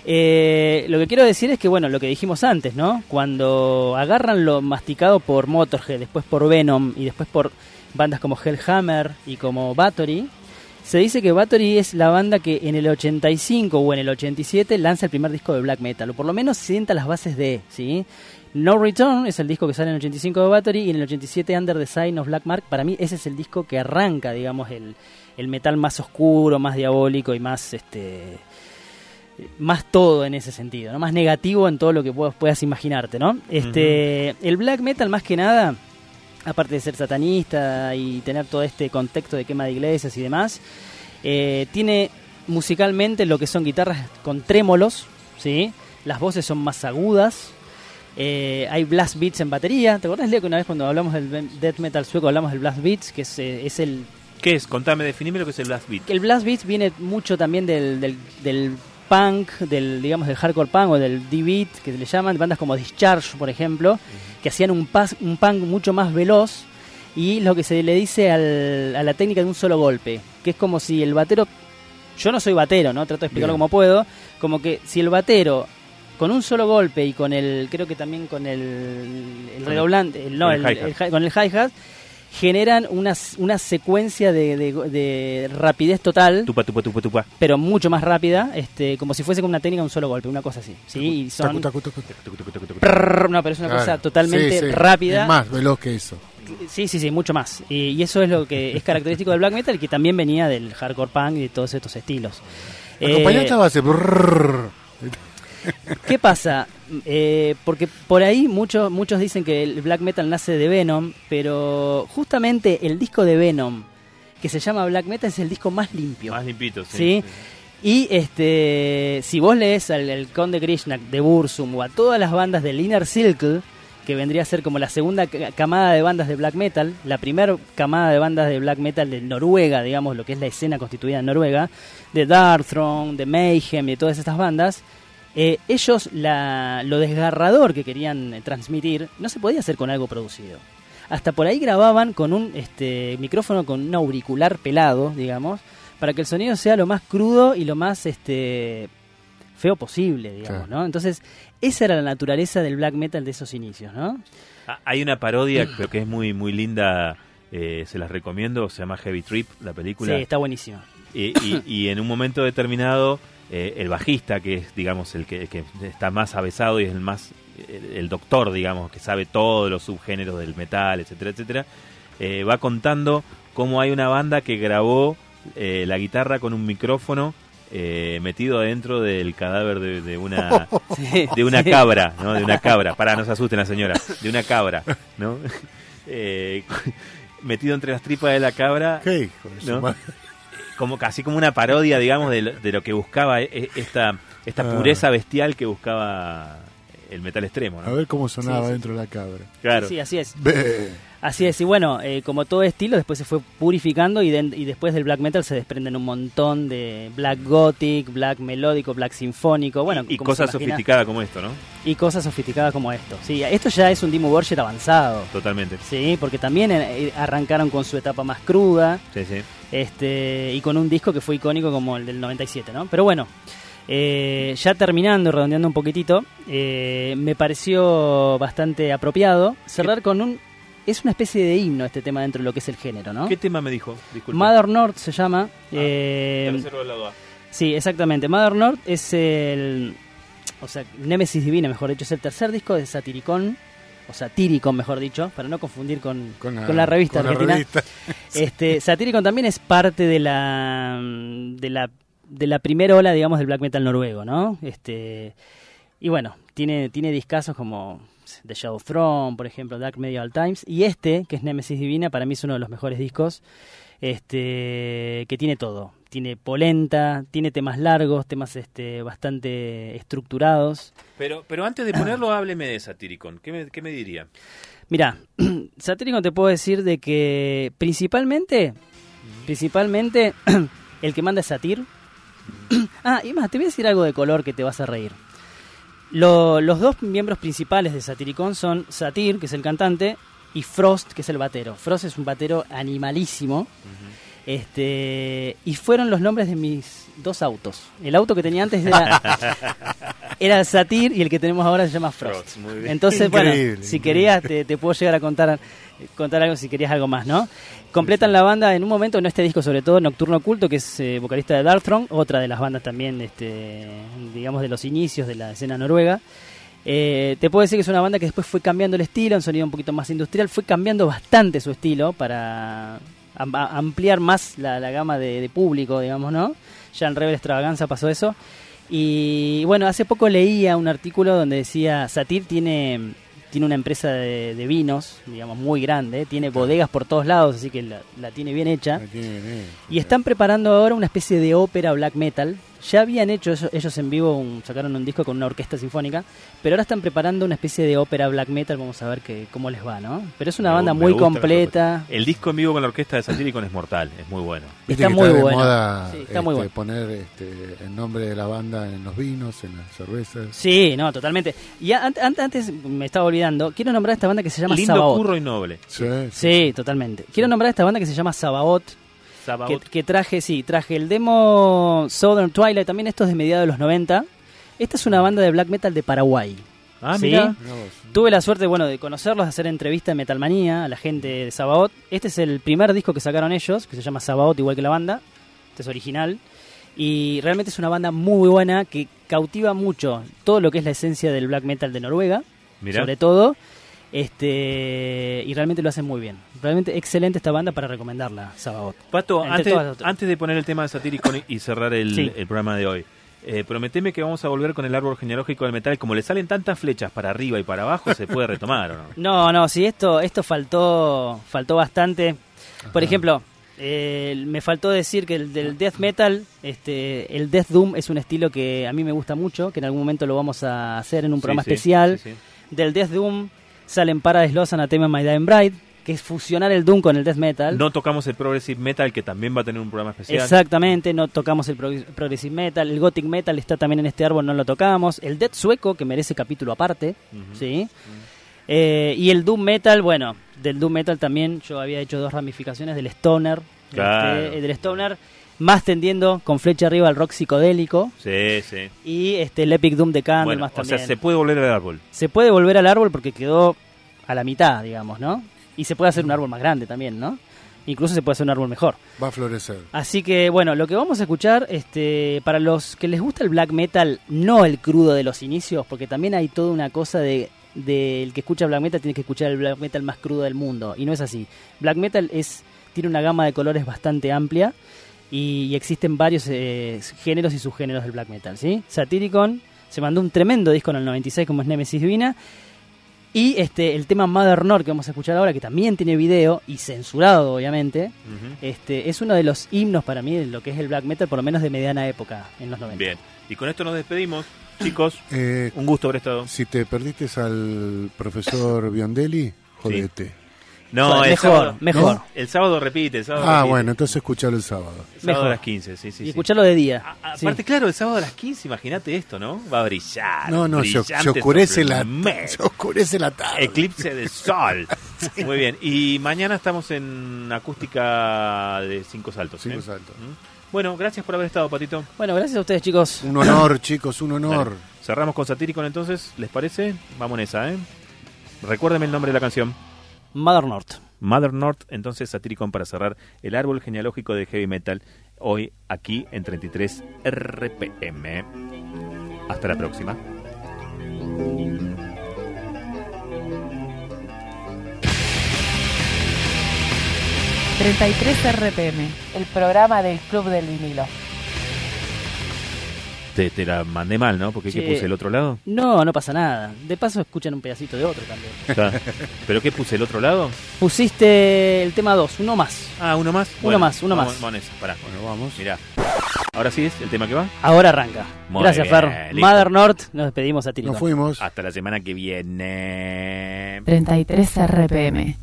Eh, lo que quiero decir es que, bueno, lo que dijimos antes, ¿no? Cuando agarran lo masticado por Motorhead, después por Venom y después por bandas como Hellhammer y como Bathory, se dice que Bathory es la banda que en el 85 o en el 87 lanza el primer disco de black metal, o por lo menos sienta las bases de, ¿sí? No Return es el disco que sale en el 85 de Bathory y en el 87 Under the Sign of Black Mark. Para mí ese es el disco que arranca, digamos, el, el metal más oscuro, más diabólico y más este más todo en ese sentido, ¿no? Más negativo en todo lo que puedas, puedas imaginarte, ¿no? Este, el black metal más que nada, aparte de ser satanista y tener todo este contexto de quema de iglesias y demás, eh, tiene musicalmente lo que son guitarras con trémolos, ¿sí? Las voces son más agudas. eh, hay blast beats en batería. ¿Te acordás, Leo, que una vez cuando hablamos del death metal sueco hablamos del blast beats, que es, eh, es el
¿Qué es? Contame, definime lo que es el blast beat.
el blast beats viene mucho también del, del, del punk, del digamos del hardcore punk o del D-beat que le llaman, bandas como Discharge, por ejemplo, que hacían un, pas- un punk mucho más veloz y lo que se le dice al- a la técnica de un solo golpe, que es como si el batero, yo no soy batero, ¿no? Trato de explicarlo
Bien.
como puedo, como que si el batero con un solo golpe y con el, creo que también con el, redoblante, el- no,
con el
hi- con el hi-hat, generan una, una secuencia de, de- de rapidez total,
Tupa, tupa, tupa, tupa.
pero mucho más rápida, este, como si fuese con una técnica un solo golpe, una cosa así. ¿sí? Y son,
Tacu, tacu, tacu.
Prrr, no, pero es una cosa totalmente
Sí, sí.
rápida.
Es más veloz que eso.
Sí, sí, sí, mucho más. Y, y eso es lo que es característico del black metal, que también venía del hardcore punk y de todos estos estilos.
La
Eh,
compañía estaba hace... brrrr.
¿Qué pasa? Eh, porque por ahí muchos muchos dicen que el black metal nace de Venom, pero justamente el disco de Venom, que se llama Black Metal, es el disco más limpio.
Más limpito, sí.
¿sí? Y este, si vos lees al, al Conde Krishna de Bursum o a todas las bandas del Inner Circle, que vendría a ser como la segunda ca- camada de bandas de black metal, la primera camada de bandas de black metal de Noruega, digamos, lo que es la escena constituida en Noruega, de Darkthrone, de Mayhem y de todas estas bandas, eh, ellos la- lo desgarrador que querían eh, transmitir no se podía hacer con algo producido. Hasta por ahí grababan con un este, micrófono con un auricular pelado, digamos, para que el sonido sea lo más crudo y lo más este, feo posible, digamos,
Claro.
¿no? Entonces, esa era la naturaleza del black metal de esos inicios, ¿no?
Ah, Hay una parodia pero que es muy muy linda, eh, se las recomiendo, se llama Heavy Trip, la
Sí,
película.
está buenísimo.
Y, y- y en un momento determinado, eh, el bajista, que es, digamos, el que, el que está más avesado y es el más, el, el doctor, digamos, que sabe todos los subgéneros del metal, etcétera, etcétera, eh, va contando cómo hay una banda que grabó eh, la guitarra con un micrófono eh, metido adentro del cadáver de, de una
Sí,
de una
sí.
cabra, ¿no? De una cabra. Para, no se asusten la señora. De una cabra, ¿no? Eh, metido entre las tripas de la cabra,
¿Qué hijo de su
¿No?
madre?
Como casi como una parodia, digamos, de lo, de lo que buscaba eh, esta esta
Ah.
pureza bestial que buscaba el metal extremo,
A ver cómo sonaba
Sí,
dentro de la cabra.
Claro.
Sí, así es. Así es, y bueno, eh, como todo estilo, después se fue purificando y, den- y después del black metal se desprenden un montón de black gothic, black melódico, black sinfónico, bueno,
y cosas sofisticadas como esto, ¿no?
y cosas sofisticadas como esto. Sí, esto ya es un Dimo Borger avanzado.
Totalmente.
Sí, porque también eh, arrancaron con su etapa más cruda,
Sí, sí.
este y con un disco que fue icónico como el del 97, ¿no? Pero bueno, eh, ya terminando, redondeando un poquitito, eh, me pareció bastante apropiado cerrar con un... Es una especie de himno este tema dentro de lo que es el género, ¿no?
¿Qué tema me dijo? Disculpe.
Mother North se llama. eh,
Tercero del lado A.
sí, exactamente. Mother North es el... O sea, Nemesis Divina, mejor dicho, es el tercer disco de Satiricon. O Satiricon, mejor dicho, para no confundir con, con la, revista
con la
argentina.
revista.
Este, Satyricon también es parte de la de la de la primera ola, digamos, del black metal noruego, ¿no? Este y bueno, tiene tiene discazos como The Shadow Throne, por ejemplo, Dark Medieval Times y este, que es Nemesis Divina, para mí es uno de los mejores discos este que tiene todo. Tiene polenta, tiene temas largos, temas este bastante estructurados.
Pero, pero antes de ponerlo, hábleme de Satyricon. ¿Qué me, qué me diría?
Mira, Satyricon te puedo decir de que principalmente, principalmente el que manda es Satir. ah, y más, te voy a decir algo de color que te vas a reír. Lo- los dos miembros principales de Satyricon son Satir, que es el cantante, y Frost, que es el batero. Frost es un batero animalísimo. Este, y fueron los nombres de mis dos autos. El auto que tenía antes era, era Satir y el que tenemos ahora se llama Frost.
Frost, muy bien.
Entonces, bueno,
Increíble,
si querías, te, te puedo llegar a contar, contar algo si querías algo más, ¿no? Completan la banda en un momento, en este disco sobre todo, Nocturno Oculto, que es eh, vocalista de Darkthrone, otra de las bandas también, este, digamos, de los inicios de la escena noruega. Eh, te puedo decir que es una banda que después fue cambiando el estilo, un sonido un poquito más industrial, fue cambiando bastante su estilo para a- ampliar más la, la gama de, de público, digamos, ¿no? Ya en Rebel Extravaganza pasó eso. Y bueno, hace poco leía un artículo donde decía, Satir tiene, tiene una empresa de, de vinos, digamos, muy grande, tiene bodegas por todos lados, así que la, la tiene bien hecha. Y están preparando ahora una especie de ópera black metal. Ya habían hecho eso- ellos en vivo, un- sacaron un disco con una orquesta sinfónica, pero ahora están preparando una especie de ópera black metal, vamos a ver que, cómo les va, ¿no? Pero es una
Me
banda
me
muy completa.
El disco en vivo con la orquesta de Satyricon es mortal, es muy bueno.
Viste
Está
que
muy
de
bueno.
moda
Sí, está muy bueno.
poner este, el nombre de la banda en los vinos, en las cervezas.
Sí, no, totalmente. Y an- an- antes me estaba olvidando, quiero nombrar esta banda que se llama
Lindo
Sabaoth.
curro y noble.
Sí,
Sí, totalmente. Quiero nombrar esta banda que se llama Sabaoth, que, que traje, sí, traje el demo Southern Twilight, también esto es de mediados de los 90. Esta es una banda de black metal de Paraguay.
Ah,
¿sí?
mira.
Tuve la suerte, bueno, de conocerlos, de hacer entrevista en Metalmanía a la gente de Sabaoth. Este es el primer disco que sacaron ellos, que se llama Sabaoth, igual que la banda. Este es original. Y realmente es una banda muy buena que cautiva mucho todo lo que es la esencia del black metal de Noruega,
Mirá.
sobre todo. Este, y realmente lo hacen muy bien. Realmente excelente esta banda para recomendarla, Sabaoth.
Pato, antes, de poner el tema de Satyricon y cerrar el,
Sí.
el programa de hoy, eh, prometeme que vamos a volver con el árbol genealógico del metal. Como le salen tantas flechas para arriba y para abajo, se puede retomar, ¿o no?
No, no, sí, esto, esto faltó, faltó bastante. Por ejemplo, eh, me faltó decir que el del death metal, este, el death doom es un estilo que a mí me gusta mucho, que en algún momento lo vamos a hacer en un programa
Sí, sí,
especial.
sí.
Del death doom Salen Paradise Lost, Anathema My Dying Bride, que es fusionar el Doom con el Death Metal.
No tocamos el Progressive Metal, que también va a tener un programa especial.
Exactamente, no tocamos el prog- Progressive Metal, el Gothic Metal está también en este árbol, no lo tocamos. El Death Sueco, que merece capítulo aparte. ¿sí? Eh, y el Doom Metal, bueno, del Doom Metal también yo había hecho dos ramificaciones del Stoner.
Claro.
este, del Stoner, más tendiendo con flecha arriba al rock psicodélico.
Sí, sí.
Y este, el Epic Doom de Candle
Bueno,
más
o
también.
sea, se puede volver al árbol.
Se puede volver al árbol porque quedó a la mitad, digamos, ¿no? Y se puede hacer un árbol más grande también, ¿no? Incluso se puede hacer un árbol mejor.
Va a florecer.
Así que bueno, lo que vamos a escuchar, este, para los que les gusta el black metal, no el crudo de los inicios, porque también hay toda una cosa de del que escucha black metal tiene que escuchar el black metal más crudo del mundo y no es así. Black metal es tiene una gama de colores bastante amplia y, y existen varios eh, géneros y subgéneros del black metal, ¿sí? Satyricon se mandó un tremendo disco en el 96 como es Nemesis Divina y este el tema Mother Nord que vamos a escuchar ahora que también tiene video y censurado obviamente. Este, es uno de los himnos para mí de lo que es el black metal, por lo menos de mediana época, en los 90.
Bien. Y con esto nos despedimos, chicos.
Eh,
Un gusto haber estado.
si te perdiste al profesor Biondelli, jodete.
No, el
mejor,
sábado,
mejor.
¿no? El sábado repite, el sábado
Ah,
repite.
bueno, entonces escuchalo el sábado.
El sábado
Mejor.
a las 15, sí, sí.
y
sí.
escucharlo de día.
A- a-
Sí.
Aparte, claro, el sábado a las 15, imagínate esto, ¿no? Va a brillar.
No, no, se,
brillante
se oscurece la, se oscurece la tarde.
Eclipse de sol. Muy bien. Y mañana estamos en acústica de cinco saltos.
Cinco
¿eh?
saltos.
¿Mm? Bueno, gracias por haber estado, Patito.
Bueno, gracias a ustedes, chicos.
Un honor, chicos, un honor.
Cerramos con Satyricon entonces, ¿les parece? Vamos en esa, ¿eh? Recuérdame el nombre de la canción.
Mother North.
Mother North, entonces Satyricon para cerrar el árbol genealógico de heavy metal hoy aquí en 33 RPM. Hasta la próxima.
...33 RPM... ...el programa del Club del Vinilo...
Te, te la mandé mal, ¿no? Porque ¿qué
Sí.
puse el otro lado?
No, no pasa nada. De paso escuchan un pedacito de otro también.
Está. ¿Pero qué puse el otro lado?
Pusiste el tema 2, uno más.
Ah, uno más.
Uno más, uno
vamos-
más.
Vamos pará.
Bueno, vamos.
Mirá. Ahora sí es el tema que va.
Ahora arranca.
Muy
Gracias,
bien,
Fer.
listo.
Mother North, nos despedimos a Tirico.
Nos fuimos.
Hasta la semana que viene.
33 RPM...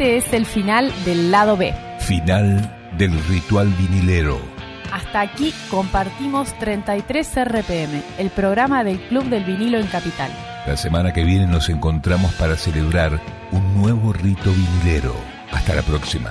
Este es el final del lado B.
Final del ritual vinilero.
Hasta aquí compartimos 33 RPM, el programa del Club del Vinilo en Capital.
La semana que viene nos encontramos para celebrar un nuevo rito vinilero. Hasta la próxima.